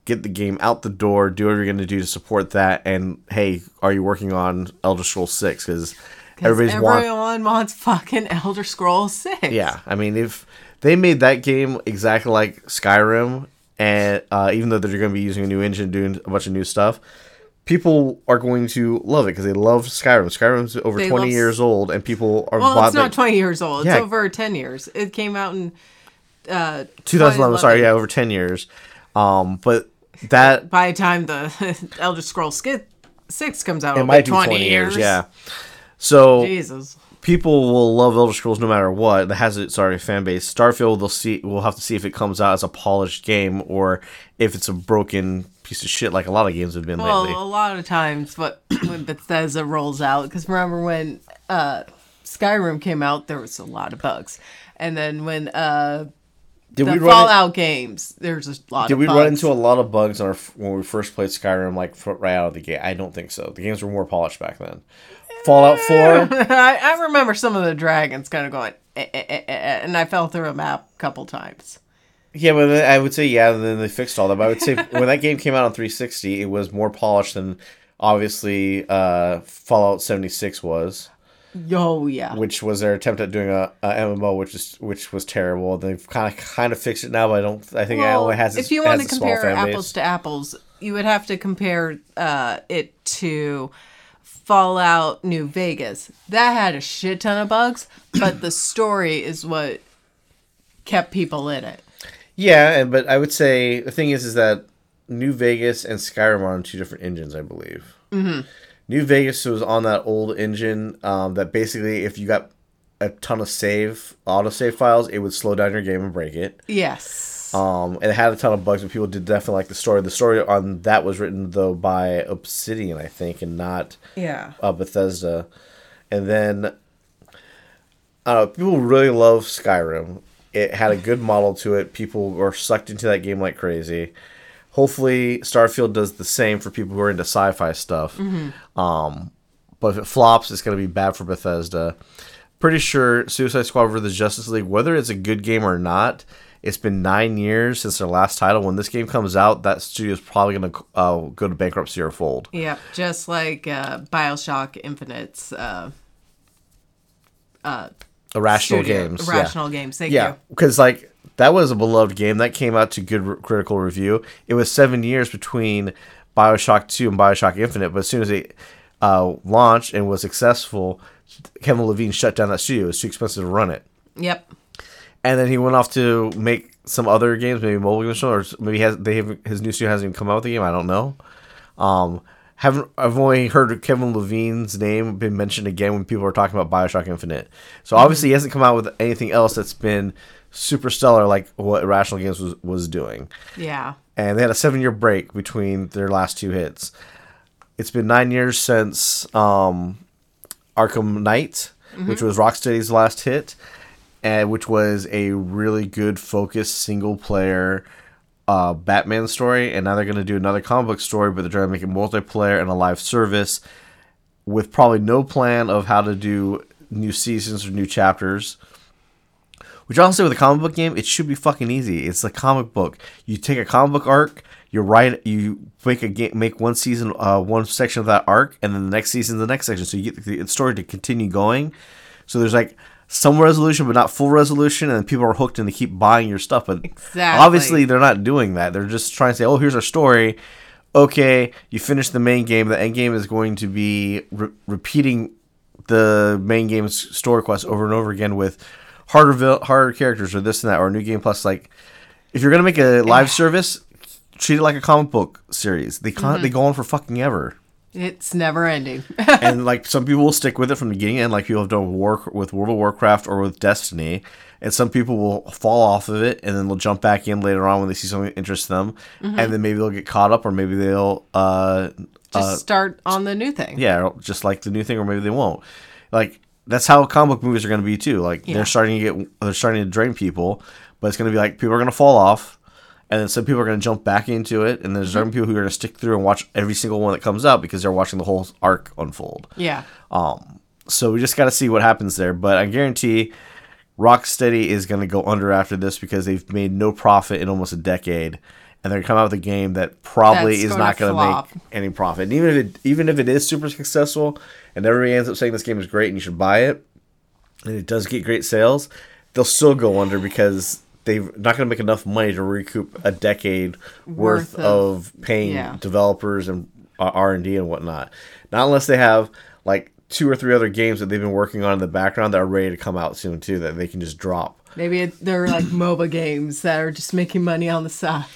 Get the game out the door, do what you're going to do to support that, and hey, are you working on Elder Scrolls 6? Because everybody's want Everyone wants fucking Elder Scrolls 6. yeah, I mean, if they made that game exactly like Skyrim, and uh, even though they're going to be using a new engine, doing a bunch of new stuff, people are going to love it because they love Skyrim. Skyrim's over They twenty love years old, and people are Well, it's not 20 years old. It's over 10 years. It came out in uh, 2011. Sorry, yeah, over ten years. Um, but that By the time the Elder Scrolls Sk- 6 comes out, it might be be 20, years. Yeah. So Jesus. people will love Elder Scrolls no matter what. That has its already fan base. Starfield, they'll see. We'll have to see if it comes out as a polished game or if it's a broken piece of shit, like a lot of games have been Well, lately. a lot of times, but when Bethesda rolls out, because remember when uh, Skyrim came out, there was a lot of bugs, and then when uh, Did the we run? Fallout games, there's a lot. Did we bugs. run into a lot of bugs on our, when we first played Skyrim, like right out of the gate? I don't think so. The games were more polished back then. Fallout Four. I, I remember some of the dragons kind of going, eh, eh, eh, eh, eh, and I fell through a map a couple times. Yeah, but I would say yeah. Then they fixed all that. But I would say when that game came out on 360, it was more polished than obviously uh, Fallout 76 was, Oh yeah. which was their attempt at doing a, a MMO, which is which was terrible. They've kind of kind of fixed it now, but I don't. I think it only has. if you want to compare apples to apples, you would have to compare uh, it to Fallout New Vegas. That had a shit ton of bugs, but the story is what kept people in it. Yeah, and but I would say the thing is, is that New Vegas and Skyrim are on two different engines, I believe. Mm-hmm. New Vegas was on that old engine um, that basically, if you got a ton of save autosave files, it would slow down your game and break it. Yes. Um, and it had a ton of bugs, but people did definitely like the story. The story on that was written though by Obsidian, I think, and not yeah. uh, Bethesda. And then uh, people really love Skyrim. It had a good model to it. People were sucked into that game like crazy. Hopefully, Starfield does the same for people who are into sci-fi stuff. Um, but if it flops, it's going to be bad for Bethesda. Pretty sure Suicide Squad vs. Justice League, whether it's a good game or not, it's been nine years since their last title. When this game comes out, that studio is probably going to uh, go to bankruptcy or fold. Yep. Just like uh, Bioshock Infinite's uh, Irrational studio. Games, yeah. Irrational Games. Thank Yeah, you. because like that was a beloved game that came out to good r- critical review. It was seven years between Bioshock Two and Bioshock Infinite, but as soon as it uh, launched and was successful, Kevin Levine shut down that studio. It was too expensive to run it, Yep. and then he went off to make some other games, maybe mobile games, or maybe has they have his new studio hasn't even come out with the game. I don't know. Um, haven't I've only heard Kevin Levine's name been mentioned again when people are talking about Bioshock Infinite. So obviously he hasn't come out with anything else that's been super stellar like what Irrational Games was was doing. Yeah. And they had a seven year break between their last two hits. It's been nine years since um, Arkham Knight, which was Rocksteady's last hit, and which was a really good focused single player uh, Batman story, and now they're going to do another comic book story, but they're trying to make it multiplayer and a live service with probably no plan of how to do new seasons or new chapters. Which honestly, with a comic book game, it should be fucking easy. It's a comic book. You take a comic book arc, you write, you make a game, make one season, uh, one section of that arc, and then the next season, the next section. So you get the story to continue going. So there's like some resolution, but not full resolution, and then people are hooked and they keep buying your stuff. But Exactly. obviously, they're not doing that. They're just trying to say, "Oh, here's our story." Okay, you finish the main game. The end game is going to be re- repeating the main game's story quest over and over again with harder vil- harder characters or this and that or a new game plus. Like, if you're gonna make a live service, treat it like a comic book series. They can't. They mm-hmm. go on for fucking ever It's never ending. and like some people will stick with it from the beginning, and like people have done war with World of Warcraft or with Destiny, and some people will fall off of it and then they'll jump back in later on when they see something that interests them, mm-hmm. and then maybe they'll get caught up, or maybe they'll uh, Just uh, start on the new thing. yeah, just like the new thing, or maybe they won't. Like that's how comic book movies are going to be too. Like Yeah. they're starting to get they're starting to drain people, but it's going to be like people are going to fall off. And then some people are going to jump back into it, and there's Mm-hmm. certain people who are going to stick through and watch every single one that comes out because they're watching the whole arc unfold. Yeah. Um, so we just got to see what happens there. But I guarantee Rocksteady is going to go under after this because they've made no profit in almost a decade, and they're to come out with a game that probably That's is gonna not going to flop. make any profit. And even if it even if it is super successful, and everybody ends up saying this game is great and you should buy it, and it does get great sales, they'll still go under because they're not going to make enough money to recoup a decade worth, Worth of, of- paying yeah. developers and uh, R and D and whatnot. Not unless they have like two or three other games that they've been working on in the background that are ready to come out soon too that they can just drop. Maybe it, they're like MOBA games that are just making money on the side.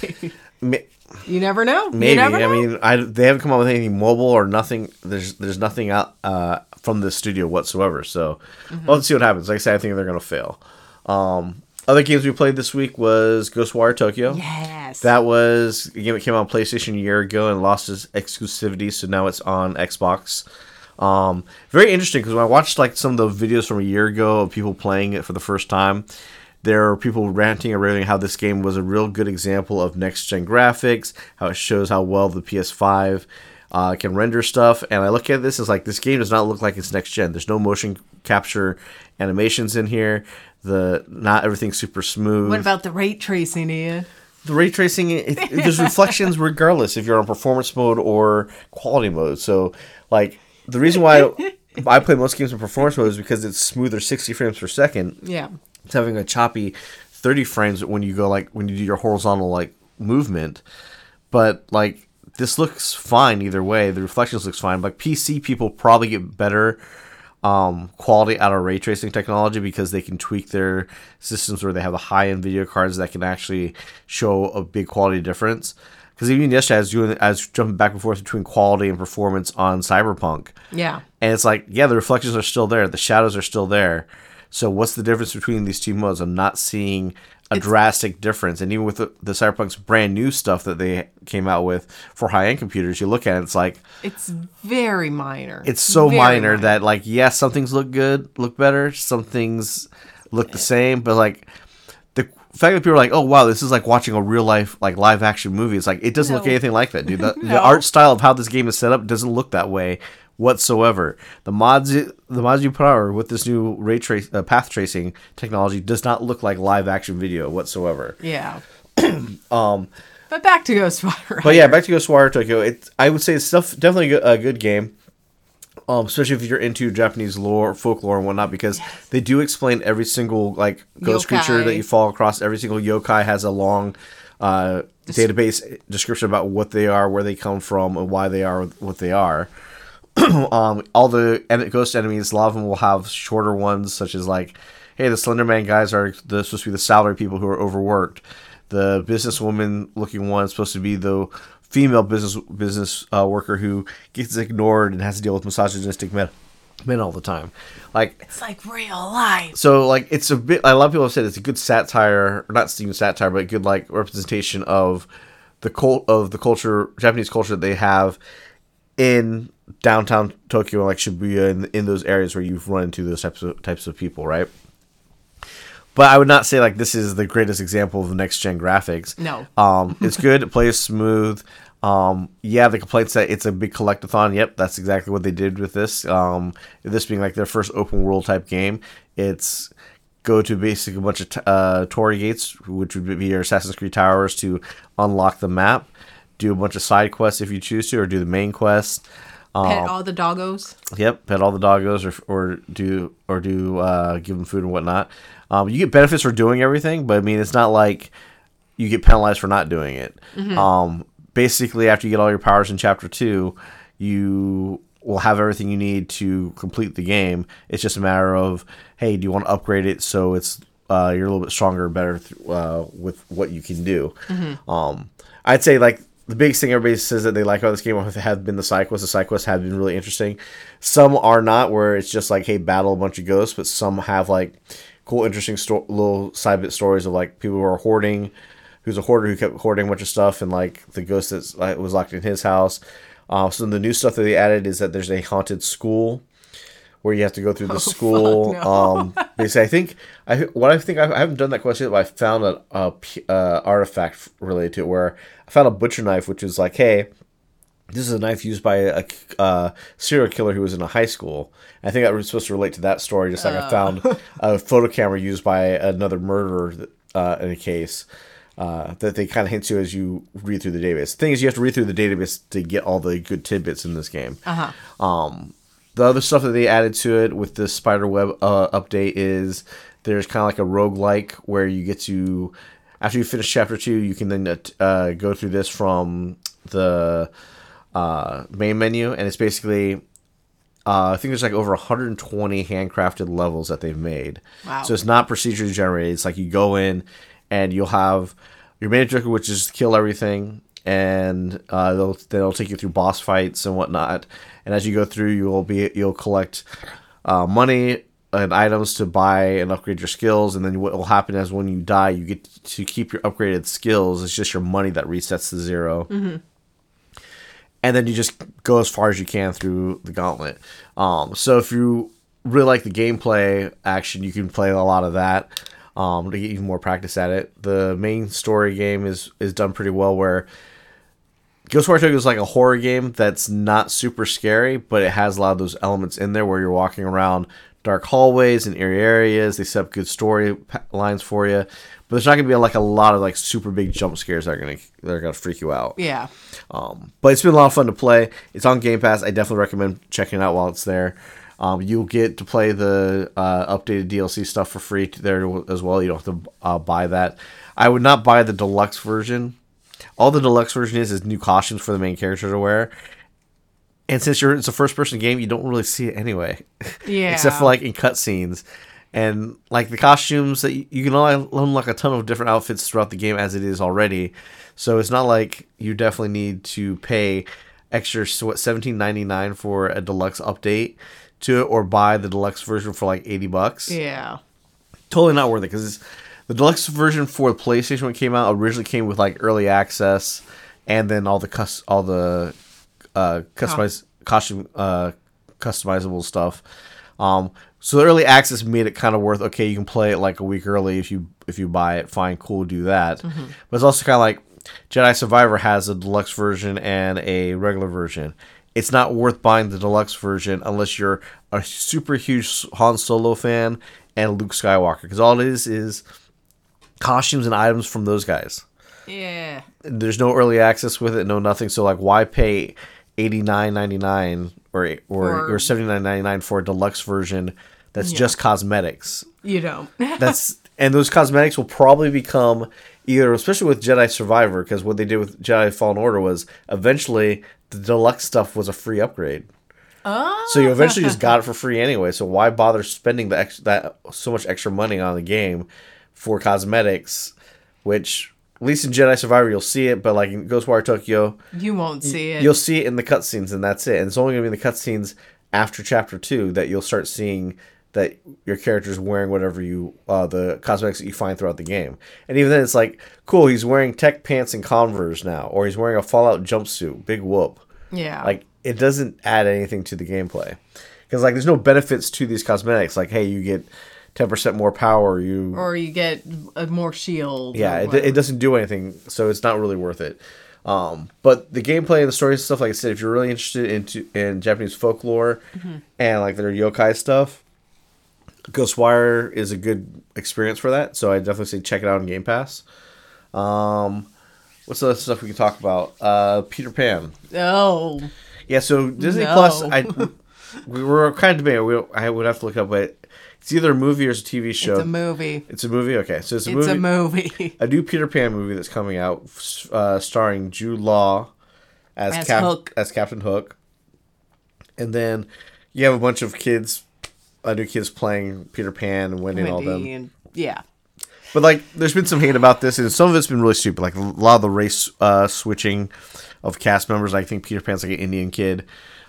You never know. Maybe never I mean I they haven't come up with anything mobile or nothing. There's there's nothing out uh, from the studio whatsoever. So Mm-hmm. well, let's see what happens. Like I said, I think they're gonna fail. Um, other games we played this week was Ghostwire Tokyo. yes. That was a game that came out on PlayStation a year ago and lost its exclusivity, so now it's on Xbox. Um, very interesting because when I watched like some of the videos from a year ago of people playing it for the first time, there are people ranting and raving how this game was a real good example of next gen graphics, how it shows how well the PS5 uh, can render stuff. And I look at this as like this game does not look like it's next gen. There's no motion capture animations in here. The not everything's super smooth what about the ray tracing, Ian? the ray tracing it, it, there's reflections regardless if you're on performance mode or quality mode so like the reason why i play most games in performance mode is because it's smoother 60 frames per second Yeah. it's having a choppy 30 frames when you go like when you do your horizontal like movement but like this looks fine either way the reflections looks fine like pc people probably get better um, quality out of ray tracing technology because they can tweak their systems where they have the high end video cards that can actually show a big quality difference. Because even yesterday, I was doing, I was jumping back and forth between quality and performance on Cyberpunk, Yeah. and it's like, yeah, the reflections are still there, the shadows are still there. So what's the difference between these two modes? I'm not seeing a drastic difference. And even with the, the Cyberpunk's brand new stuff that they came out with for high end computers, you look at it, it's like It's very minor. it's so Very minor, that like yes, some things look good, look better, some things look the same, but like the fact that people are like, oh wow, this is like watching a real life like live action movie. It's like it doesn't look anything like that, dude. The, the art style of how this game is set up doesn't look that way whatsoever. The mods, the mods you put out with this new ray trace uh, path tracing technology does not look like live action video whatsoever. yeah. um. But back to Ghostwire. But yeah, back to Ghostwire Tokyo. It I would say it's stuff definitely a good game. Um, especially if you're into Japanese lore, folklore, and whatnot, because they do explain every single like ghost creature that you fall across. Every single yokai has a long uh, database description about what they are, where they come from, and why they are what they are. um, all the en- ghost enemies, a lot of them will have shorter ones, such as like, hey, the Slenderman guys are the, supposed to be the salary people who are overworked. The businesswoman looking one is supposed to be the female business business uh, worker who gets ignored and has to deal with misogynistic men, men all the time. Like It's like real life. so like it's a bit a lot of people have said it's a good satire or not even satire but a good like representation of the cult of the culture japanese culture that they have in downtown tokyo like shibuya in, in those areas where you've run into those types of types of people right but I would not say like this is the greatest example of next gen graphics. No. Um, it's good. It plays smooth. Um, yeah, the complaints that it's a big collectathon. Yep, that's exactly what they did with this. Um, this being like their first open world type game. It's go to basically a bunch of t- uh, Torii gates, which would be your Assassin's Creed towers, to unlock the map. Do a bunch of side quests if you choose to, or do the main quest. Pet all the doggos. Yep, pet all the doggos, or or do or do uh, give them food and whatnot. Um, you get benefits for doing everything, but I mean, it's not like you get penalized for not doing it. Um, basically, after you get all your powers in chapter two, you will have everything you need to complete the game. It's just a matter of, hey, do you want to upgrade it so it's uh, you're a little bit stronger, better th- uh, with what you can do. Um, I'd say like the biggest thing everybody says that they like about this game have been the side quests. The side quests have been really interesting. Some are not, where it's just like, hey, battle a bunch of ghosts, but some have like cool, interesting sto- little side bit stories of like people who are hoarding, who's a hoarder who kept hoarding a bunch of stuff, and like the ghost that like, was locked in his house. Uh, so the new stuff that they added is that there's a haunted school where you have to go through the school. fuck no. Um, basically, I think I what I think I, I haven't done that question, but I found an a, uh, artifact related to it where I found a butcher knife, which is like, hey, this is a knife used by a uh, serial killer who was in a high school. I think that was supposed to relate to that story, just like I found a photo camera used by another murderer uh, in a case. Uh, that they kind of hint to as you read through the database. The thing is, you have to read through the database to get all the good tidbits in this game. Uh huh. Um, the other stuff that they added to it with the spider web uh, update is there's kind of like a roguelike where you get to after you finish chapter two you can then uh, go through this from the uh, main menu and it's basically uh, I think there's like over 120 handcrafted levels that they've made. Wow. So it's not procedurally generated. It's like you go in and you'll have your main objective, which is kill everything, and uh, they'll they'll take you through boss fights and whatnot. And as you go through, you'll be you'll collect uh, money and items to buy and upgrade your skills. And then what will happen is when you die, you get to keep your upgraded skills. It's just your money that resets to 0 and then you just go as far as you can through the gauntlet. Um, so if you really like the gameplay action, you can play a lot of that um, to get even more practice at it. The main story game is is done pretty well. Where Ghostwire Tokyo is like a horror game that's not super scary, but it has a lot of those elements in there where you're walking around dark hallways and eerie areas. They set up good story lines for you, but there's not gonna be like a lot of like super big jump scares that are gonna that are gonna freak you out. Yeah. Um, but it's been a lot of fun to play. It's on Game Pass. I definitely recommend checking it out while it's there. Um, you'll get to play the uh, updated DLC stuff for free there as well. You don't have to uh, buy that. I would not buy the deluxe version. All the deluxe version is is new costumes for the main character to wear. And since you're it's a first person game, you don't really see it anyway. Yeah. Except for like in cutscenes. And like the costumes that you, you can unlock a ton of different outfits throughout the game as it is already. So it's not like you definitely need to pay extra so what seventeen ninety nine for a deluxe update to it or buy the deluxe version for like eighty bucks Yeah. totally not worth it because the deluxe version for the PlayStation when it came out originally came with like early access and then all the cus- all the uh customized costume uh customizable stuff. Um so the early access made it kind of worth okay, you can play it like a week early if you if you buy it, fine, cool, do that. But it's also kind of like Jedi Survivor has a deluxe version and a regular version. It's not worth buying the deluxe version unless you're a super huge Han Solo fan and Luke Skywalker because all it is is costumes and items from those guys. Yeah. There's no early access with it, no nothing. So like, why pay eighty nine ninety nine or or For- or seventy nine ninety nine for a deluxe version that's just cosmetics? You don't. That's and those cosmetics will probably become either, especially with Jedi Survivor, because what they did with Jedi Fallen Order was eventually the deluxe stuff was a free upgrade. oh. So you eventually just got it for free anyway. So why bother spending the ex- that so much extra money on the game for cosmetics, which at least in Jedi Survivor you'll see it, but like in Ghostwire Tokyo, You won't see it. you'll see it in the cutscenes, and that's it. And it's only gonna be in the cutscenes after Chapter Two that you'll start seeing that your character's wearing whatever you uh, the cosmetics that you find throughout the game. And even then, it's like cool. He's wearing tech pants and Converse now, or he's wearing a Fallout jumpsuit. Big whoop. Yeah. Like it doesn't add anything to the gameplay because like there's no benefits to these cosmetics. Like hey, you get ten percent more power. You or you get a more shield. yeah, it, it doesn't do anything, so it's not really worth it. Um, but the gameplay and the story and stuff, like I said, if you're really interested into in Japanese folklore Mm-hmm. and like their yokai stuff, Ghostwire is a good experience for that. So I definitely say check it out on Game Pass. Um, what's the other stuff we can talk about? Uh, Peter Pan. Oh, Yeah, so Disney No. Plus, I we were kind of debating. We, I would have to look up, but it's either a movie or it's a TV show. it's a movie. It's a movie. Okay, so it's a It's movie. It's a movie. a new Peter Pan movie that's coming out, uh, starring Jude Law as As Cap- Hook. as Captain Hook, and then you have a bunch of kids, uh, new kids playing Peter Pan and Wendy, and all Wendy them. and yeah. But like, there's been some hate about this, and some of it's been really stupid. Like a lot of the race uh, switching of cast members. I think Peter Pan's like an Indian kid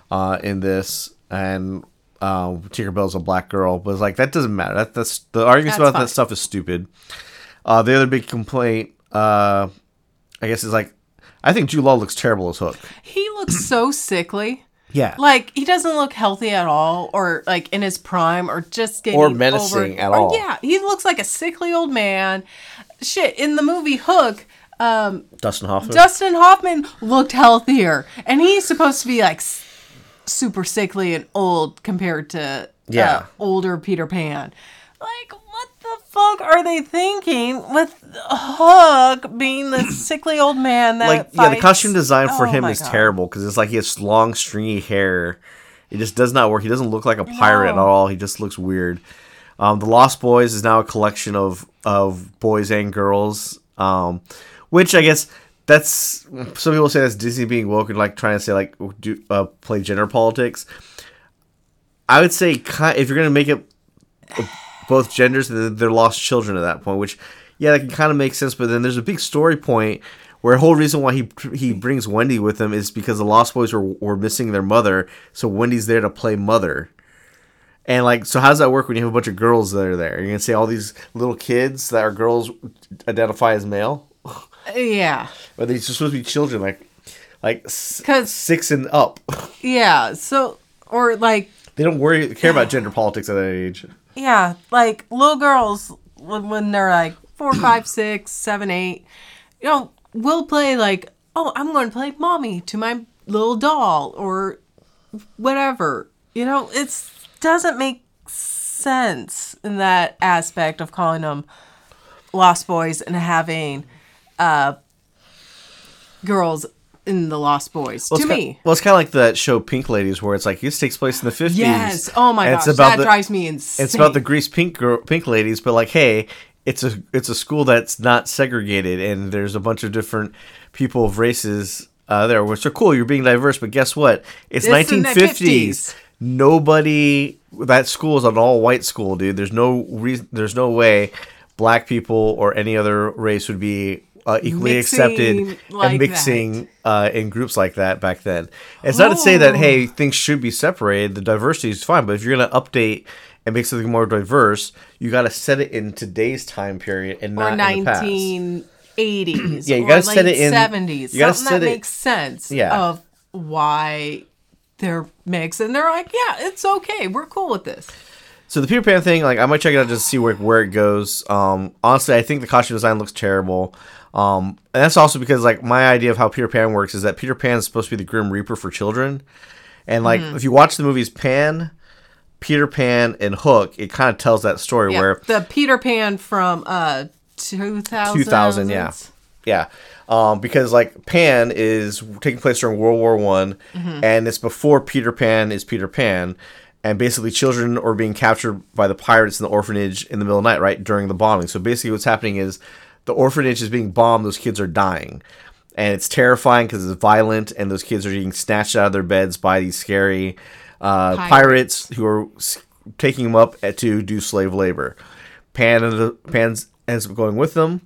uh, in this, and um, Tinkerbell's a black girl. But it's like that doesn't matter. That that's the arguments That's about fine. that stuff is stupid. Uh, the other big complaint, uh, I guess, is like I think Jude Law looks terrible as Hook. He looks so sickly. Yeah, Like he doesn't look healthy at all, or like in his prime, or just getting Or menacing over, at or, all. Yeah, he looks like a sickly old man. Shit, in the movie Hook, um, Dustin Hoffman. Dustin Hoffman looked healthier, and he's supposed to be like s- super sickly and old compared to Yeah. uh, older Peter Pan. Like, fuck are they thinking with Hook being the sickly old man that like yeah, the costume design for Oh him is God. terrible because it's like he has long stringy hair. It just does not work. He doesn't look like a pirate at all. He just looks weird. Um, the Lost Boys is now a collection of of boys and girls, um, which I guess that's some people say that's Disney being woke and like trying to say like do uh, play gender politics. I would say if you're gonna make it both genders, they're lost children at that point. Which, yeah, that can kind of make sense. But then there's a big story point where the whole reason why he he brings Wendy with him is because the Lost Boys were were missing their mother, so Wendy's there to play mother. And like, so how does that work when you have a bunch of girls that are there? You're gonna say all these little kids that are girls identify as male, Yeah. but they're supposed to be children, like like s- 'Cause- six and up. Yeah. So, or like, they don't worry care about gender politics at that age. Yeah, like little girls when, when they're like four, five, six, seven, eight, you know, will play like, oh, I'm going to play mommy to my little doll or whatever. You know, it doesn't make sense in that aspect of calling them Lost Boys and having uh girls in the Lost Boys. Well, to it's ki- me. well, it's kind of like that show Pink Ladies, where it's like this takes place in the fifties. Yes. Oh my gosh, that the, drives me insane. It's about the Grease Pink girl, Pink Ladies, but like, hey, it's a it's a school that's not segregated, and there's a bunch of different people of races uh, there, which are cool. You're being diverse, but guess what? It's It's in the 1950s. 50s. Nobody that school is an all white school, dude. There's no reason. There's no way black people or any other race would be uh, equally Mixing accepted like and mixing uh, in groups like that back then. It's not to say that Oh. hey things should be separated. The diversity is fine, but if you're gonna update and make something more diverse, you got to set it in today's time period and or not in the past. 1980s Yeah, you or gotta set it in- 70s you gotta something set that it- makes sense Yeah. of why they're mixed and they're like yeah it's okay we're cool with this So the Peter Pan thing, like I might check it out just to see where where it goes. Um, honestly, I think the costume design looks terrible. Um, and that's also because like my idea of how Peter Pan works is that Peter Pan is supposed to be the Grim Reaper for children, and like Mm-hmm. if you watch the movies Pan, Peter Pan, and Hook, it kind of tells that story yeah. where the peter pan from uh 2000 2000 yeah. Yeah. Um, because like pan is taking place during world war one Mm-hmm. and it's before peter pan is peter pan. And basically children are being captured by the pirates in the orphanage in the middle of the night right during the bombing. So basically what's happening is the orphanage is being bombed those kids are dying and it's terrifying because it's violent and those kids are being snatched out of their beds by these scary uh, Pirates. pirates who are taking them up to do slave labor pan and the Pan's ends up going with them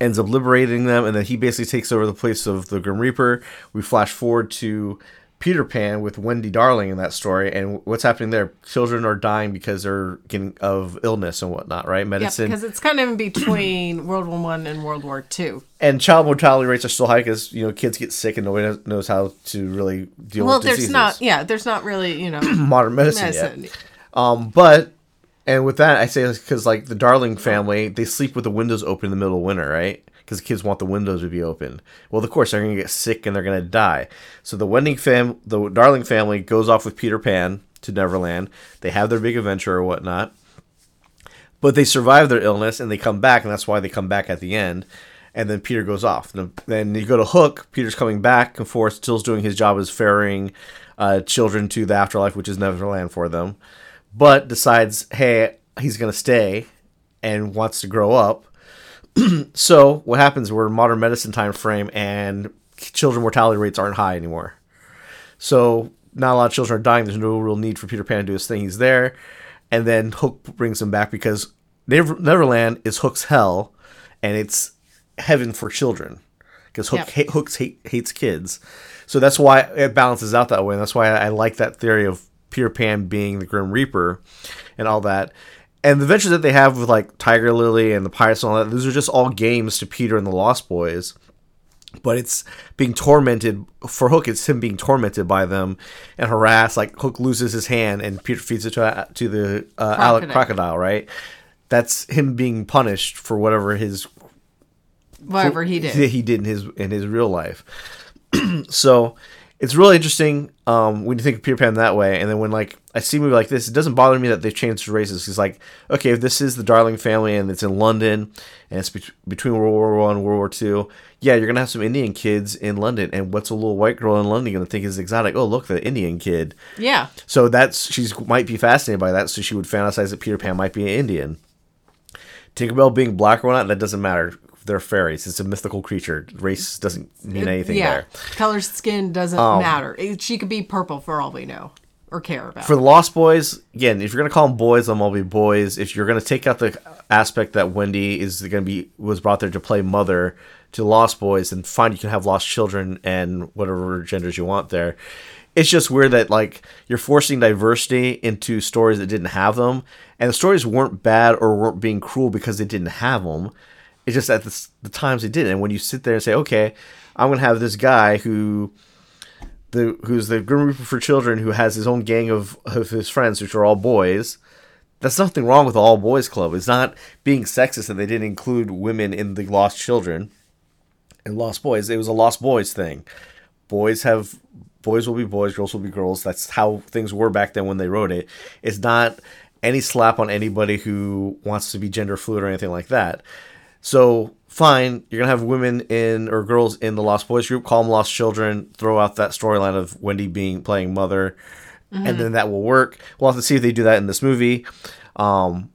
ends up liberating them, and then he basically takes over the place of the Grim Reaper. We flash forward to Peter Pan with Wendy Darling in that story, and what's happening there? Children are dying because they're getting of illness and whatnot, right? yeah Medicine because it's kind of in between world war one and world war two and child mortality rates are still high because you know kids get sick and nobody knows- how to really deal well with there's diseases. not yeah there's not really you know modern medicine, medicine yet. Um, but And with that, I say because like the Darling family, they sleep with the windows open in the middle of winter, right? Because the kids want the windows to be open. Well, of course they're gonna get sick and they're gonna die. So the Wending fam, the Darling family goes off with Peter Pan to Neverland. They have their big adventure or whatnot, but they survive their illness and they come back, and that's why they come back at the end. And then Peter goes off. Then you go to Hook. Peter's coming back and forth, still's doing his job as ferrying uh, children to the afterlife, which is Neverland for them but decides, hey, he's going to stay and wants to grow up. so what happens? We're in modern medicine time frame, and children mortality rates aren't high anymore. So not a lot of children are dying. There's no real need for Peter Pan to do his thing. He's there, and then Hook brings him back because Never- Neverland is Hook's hell, and it's heaven for children because Hook ha- Hooks hate, hates kids. So that's why it balances out that way, and that's why I, I like that theory of Peter Pan being the Grim Reaper and all that. And the adventures that they have with like Tiger Lily and the Pirates and all that, those are just all games to Peter and the Lost Boys. But it's being tormented for Hook. It's him being tormented by them and harassed. Like Hook loses his hand and Peter feeds it to to the uh, crocodile. Alec crocodile. Right? That's him being punished for whatever his whatever he did. He did in his in his real life. so it's really interesting um, when you think of Peter Pan that way, and then when like I see a movie like this, it doesn't bother me that they've changed the races. It's like, okay, if this is the Darling family and it's in London and it's be- between World War One and World War Two, yeah, you're gonna have some Indian kids in London, and what's a little white girl in London gonna think is exotic? Oh, look, the Indian kid. Yeah. So that's she's might be fascinated by that, so she would fantasize that Peter Pan might be an Indian. Tinkerbell being black or not, that doesn't matter they're fairies. It's a mythical creature. Race doesn't mean anything yeah. there. Color skin doesn't um, matter. She could be purple for all we know or care about. For the Lost Boys, again, if you're gonna call them boys, them all be boys. If you're gonna take out the aspect that Wendy is gonna be was brought there to play mother to Lost Boys, then fine, you can have lost children and whatever genders you want there. It's just weird that like you're forcing diversity into stories that didn't have them, and the stories weren't bad or weren't being cruel because they didn't have them it's just at the, the times it did. And when you sit there and say, okay, I'm going to have this guy who the who's the Grim Reaper for children who has his own gang of, of his friends, which are all boys. That's nothing wrong with all boys club. It's not being sexist that they didn't include women in the lost children and lost boys. It was a lost boys thing. Boys have boys will be boys, girls will be girls. That's how things were back then when they wrote it. It's not any slap on anybody who wants to be gender fluid or anything like that. So fine, you're gonna have women in or girls in the Lost Boys group, call them Lost Children, throw out that storyline of Wendy being playing mother, mm-hmm. and then that will work. We'll have to see if they do that in this movie. Um,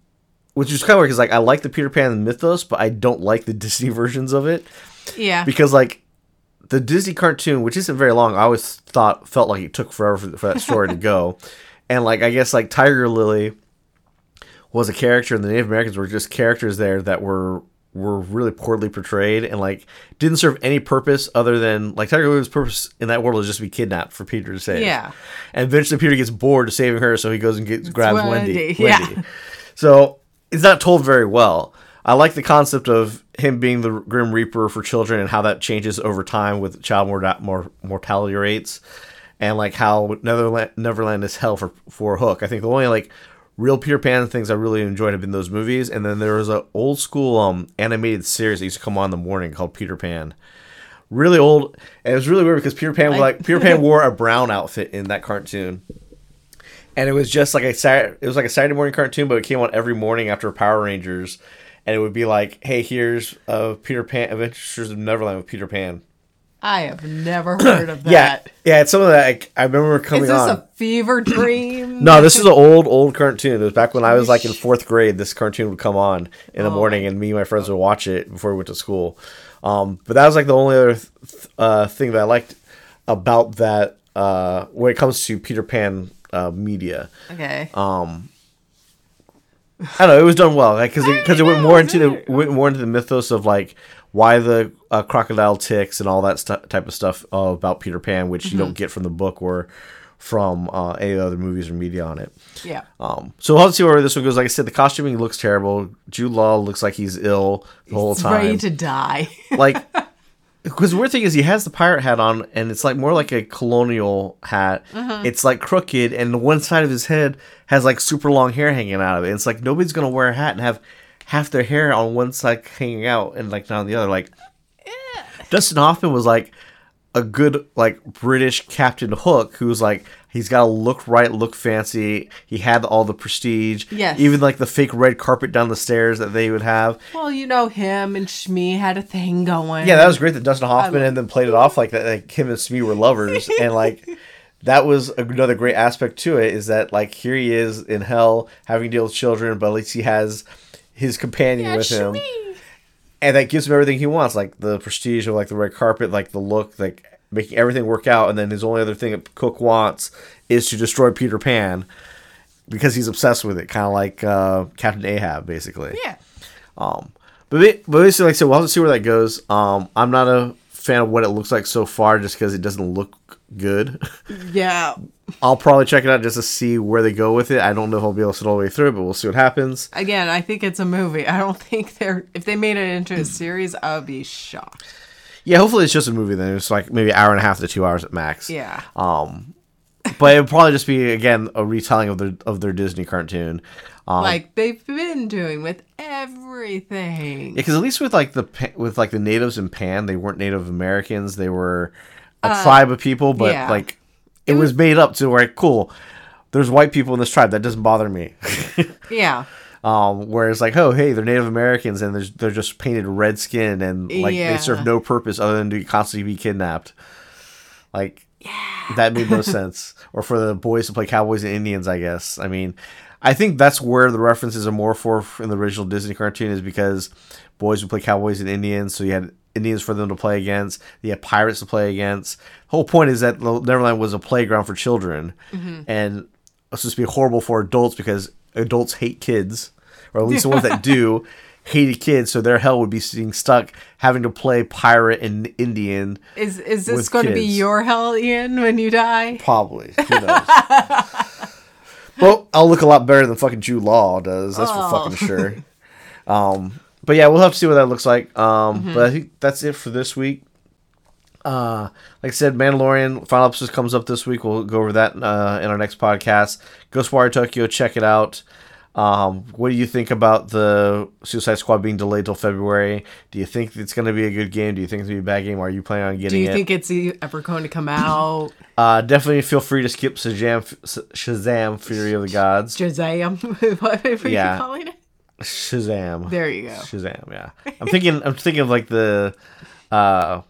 which is kind of weird because like I like the Peter Pan mythos, but I don't like the Disney versions of it. Yeah. Because like the Disney cartoon, which isn't very long, I always thought felt like it took forever for, for that story to go, and like I guess like Tiger Lily was a character, and the Native Americans were just characters there that were were really poorly portrayed and like didn't serve any purpose other than like Tiger Lily's purpose in that world is just to be kidnapped for Peter to save. Yeah. And eventually Peter gets bored of saving her, so he goes and gets grabs Wendy. Wendy. Yeah. So it's not told very well. I like the concept of him being the Grim Reaper for children and how that changes over time with child mor- mortality rates, and like how Neverland, Neverland is hell for for Hook. I think the only like real Peter Pan things I really enjoyed have been those movies. And then there was an old school um, animated series that used to come on in the morning called Peter Pan. Really old, and it was really weird because Peter Pan like Peter Pan wore a brown outfit in that cartoon, and it was just like a Saturday, it was like a Saturday morning cartoon, but it came on every morning after Power Rangers, and it would be like, hey, here's uh, Peter Pan Adventures of Neverland with Peter Pan. I have never heard of that. yeah, yeah, it's some of that. I, I remember coming on. Is this on. a fever dream? no, this is an old, old cartoon. It was back when I was like in fourth grade. This cartoon would come on in the oh morning, and me and my friends would watch it before we went to school. Um, but that was like the only other th- uh, thing that I liked about that uh, when it comes to Peter Pan uh, media. Okay. Um, I don't know. It was done well, because like, it, went more into the went more into the mythos of like why the uh, crocodile ticks and all that st- type of stuff uh, about Peter Pan, which mm-hmm. you don't mm-hmm. get from the book or from uh, any other movies or media on it. Yeah. Um. So we'll see where this one goes. Like I said, the costuming looks terrible. Jude Law looks like he's ill the whole time, ready to die. like Because the weird thing is he has the pirate hat on, and it's like more like a colonial hat. Mm-hmm. It's like crooked, and one side of his head has like super long hair hanging out of it. It's like nobody's gonna wear a hat and have half their hair on one side hanging out and like not on the other. Like Dustin Hoffman was like a good like British Captain Hook, who's like he's got to look right, look fancy. He had all the prestige. Yes. Even like the fake red carpet down the stairs that they would have. Well, you know, him and Smee had a thing going. Yeah, that was great that Dustin Hoffman and then played it off like that. Like him and Smee were lovers, and like that was another great aspect to it. Is that like here he is in hell having to deal with children, but at least he has his companion with him, and that gives him everything he wants, like the prestige of like the red carpet, like the look, like making everything work out. And then his only other thing that Hook wants is to destroy Peter Pan because he's obsessed with it, kind of like uh, Captain Ahab, basically. Yeah. Um, but but basically, like I said, we'll have to see where that goes. Um, I'm not a fan of what it looks like so far, just because it doesn't look good. Yeah. I'll probably check it out just to see where they go with it. I don't know if I'll be able to sit all the way through, but we'll see what happens. Again, I think it's a movie. I don't think they're. If they made it into a series, I would be shocked. Yeah, hopefully it's just a movie then. It's like maybe an hour and a half to two hours at max. Yeah. Um, but it would probably just be again a retelling of their of their Disney cartoon. Um, like they've been doing with everything. because at least with like the with like the natives in Pan, they weren't Native Americans. They were a tribe of people, but Uh, yeah. like it, was, made up to where cool. There's white people in this tribe. That doesn't bother me. Yeah. Um, whereas like, oh hey, they're Native Americans and they're, they're just painted red skin and like Yeah. they serve no purpose other than to constantly be kidnapped. Like yeah. that made no sense. Or for the boys to play cowboys and Indians, I guess. I mean, I think that's where the references are more for in the original Disney cartoon is because boys would play cowboys and Indians, so you had Indians for them to play against. You had pirates to play against. The whole point is that Neverland was a playground for children, and it's supposed to be horrible for adults because adults hate kids, or at least the ones that do hated kids. So their hell would be being stuck having to play pirate and Indian. Is is this going to be your hell, Ian, when you die? Probably. Who knows? well, I'll look a lot better than fucking Jude Law does. That's Oh. for fucking sure. Um, but yeah, we'll have to see what that looks like. Um, Mm-hmm. but I think that's it for this week. Uh, like I said, Mandalorian final episode comes up this week. We'll go over that uh, in our next podcast. Ghostwire Tokyo, check it out. Um, what do you think about the Suicide Squad being delayed till February? Do you think it's going to be a good game? Do you think it's going to be a bad game? Are you planning on getting it? Do you it? think it's ever going to come out? Uh, definitely feel free to skip Shazam, Shazam Fury of the Gods. Shazam? what were Yeah. you calling it? Shazam. There you go. Shazam, yeah. I'm thinking I'm thinking of like the uh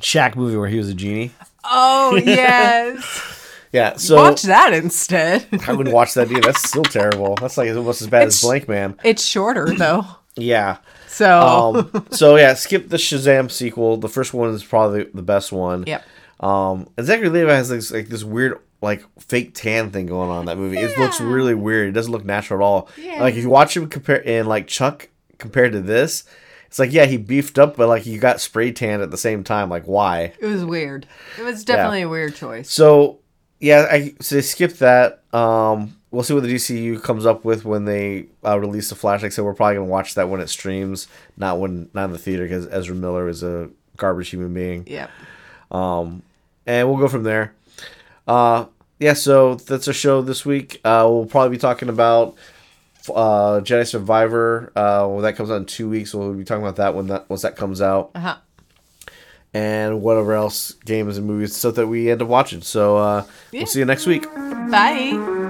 Shaq movie where he was a genie. Oh yes. Yeah, so Watch that instead. I wouldn't watch that either. That's still terrible. That's like almost as bad as Blankman. It's shorter though, Yeah. so Um so yeah, skip the Shazam sequel. The first one is probably the best one. yep. Um, and Zachary Levi has this like this weird like fake tan thing going on in that movie. It looks really weird. It doesn't look natural at all. Yeah. Like if you watch him compare and like Chuck compared to this, it's like yeah he beefed up, but like you got spray tan at the same time. Like why? It was weird. It was definitely a weird choice. So yeah, I so they skipped that. Um, we'll see what the DCU comes up with when they uh, release the Flash. Like I said, we're probably gonna watch that when it streams, not when not in the theater because Ezra Miller is a garbage human being Yep. and we'll go from there. Uh, yeah, so that's our show this week. Uh, we'll probably be talking about uh, Jedi Survivor. Uh, when that comes out in two weeks, we'll be talking about that when that once that comes out, Uh huh. and whatever else games and movies stuff that we end up watching. So uh, we'll see you next week. Bye.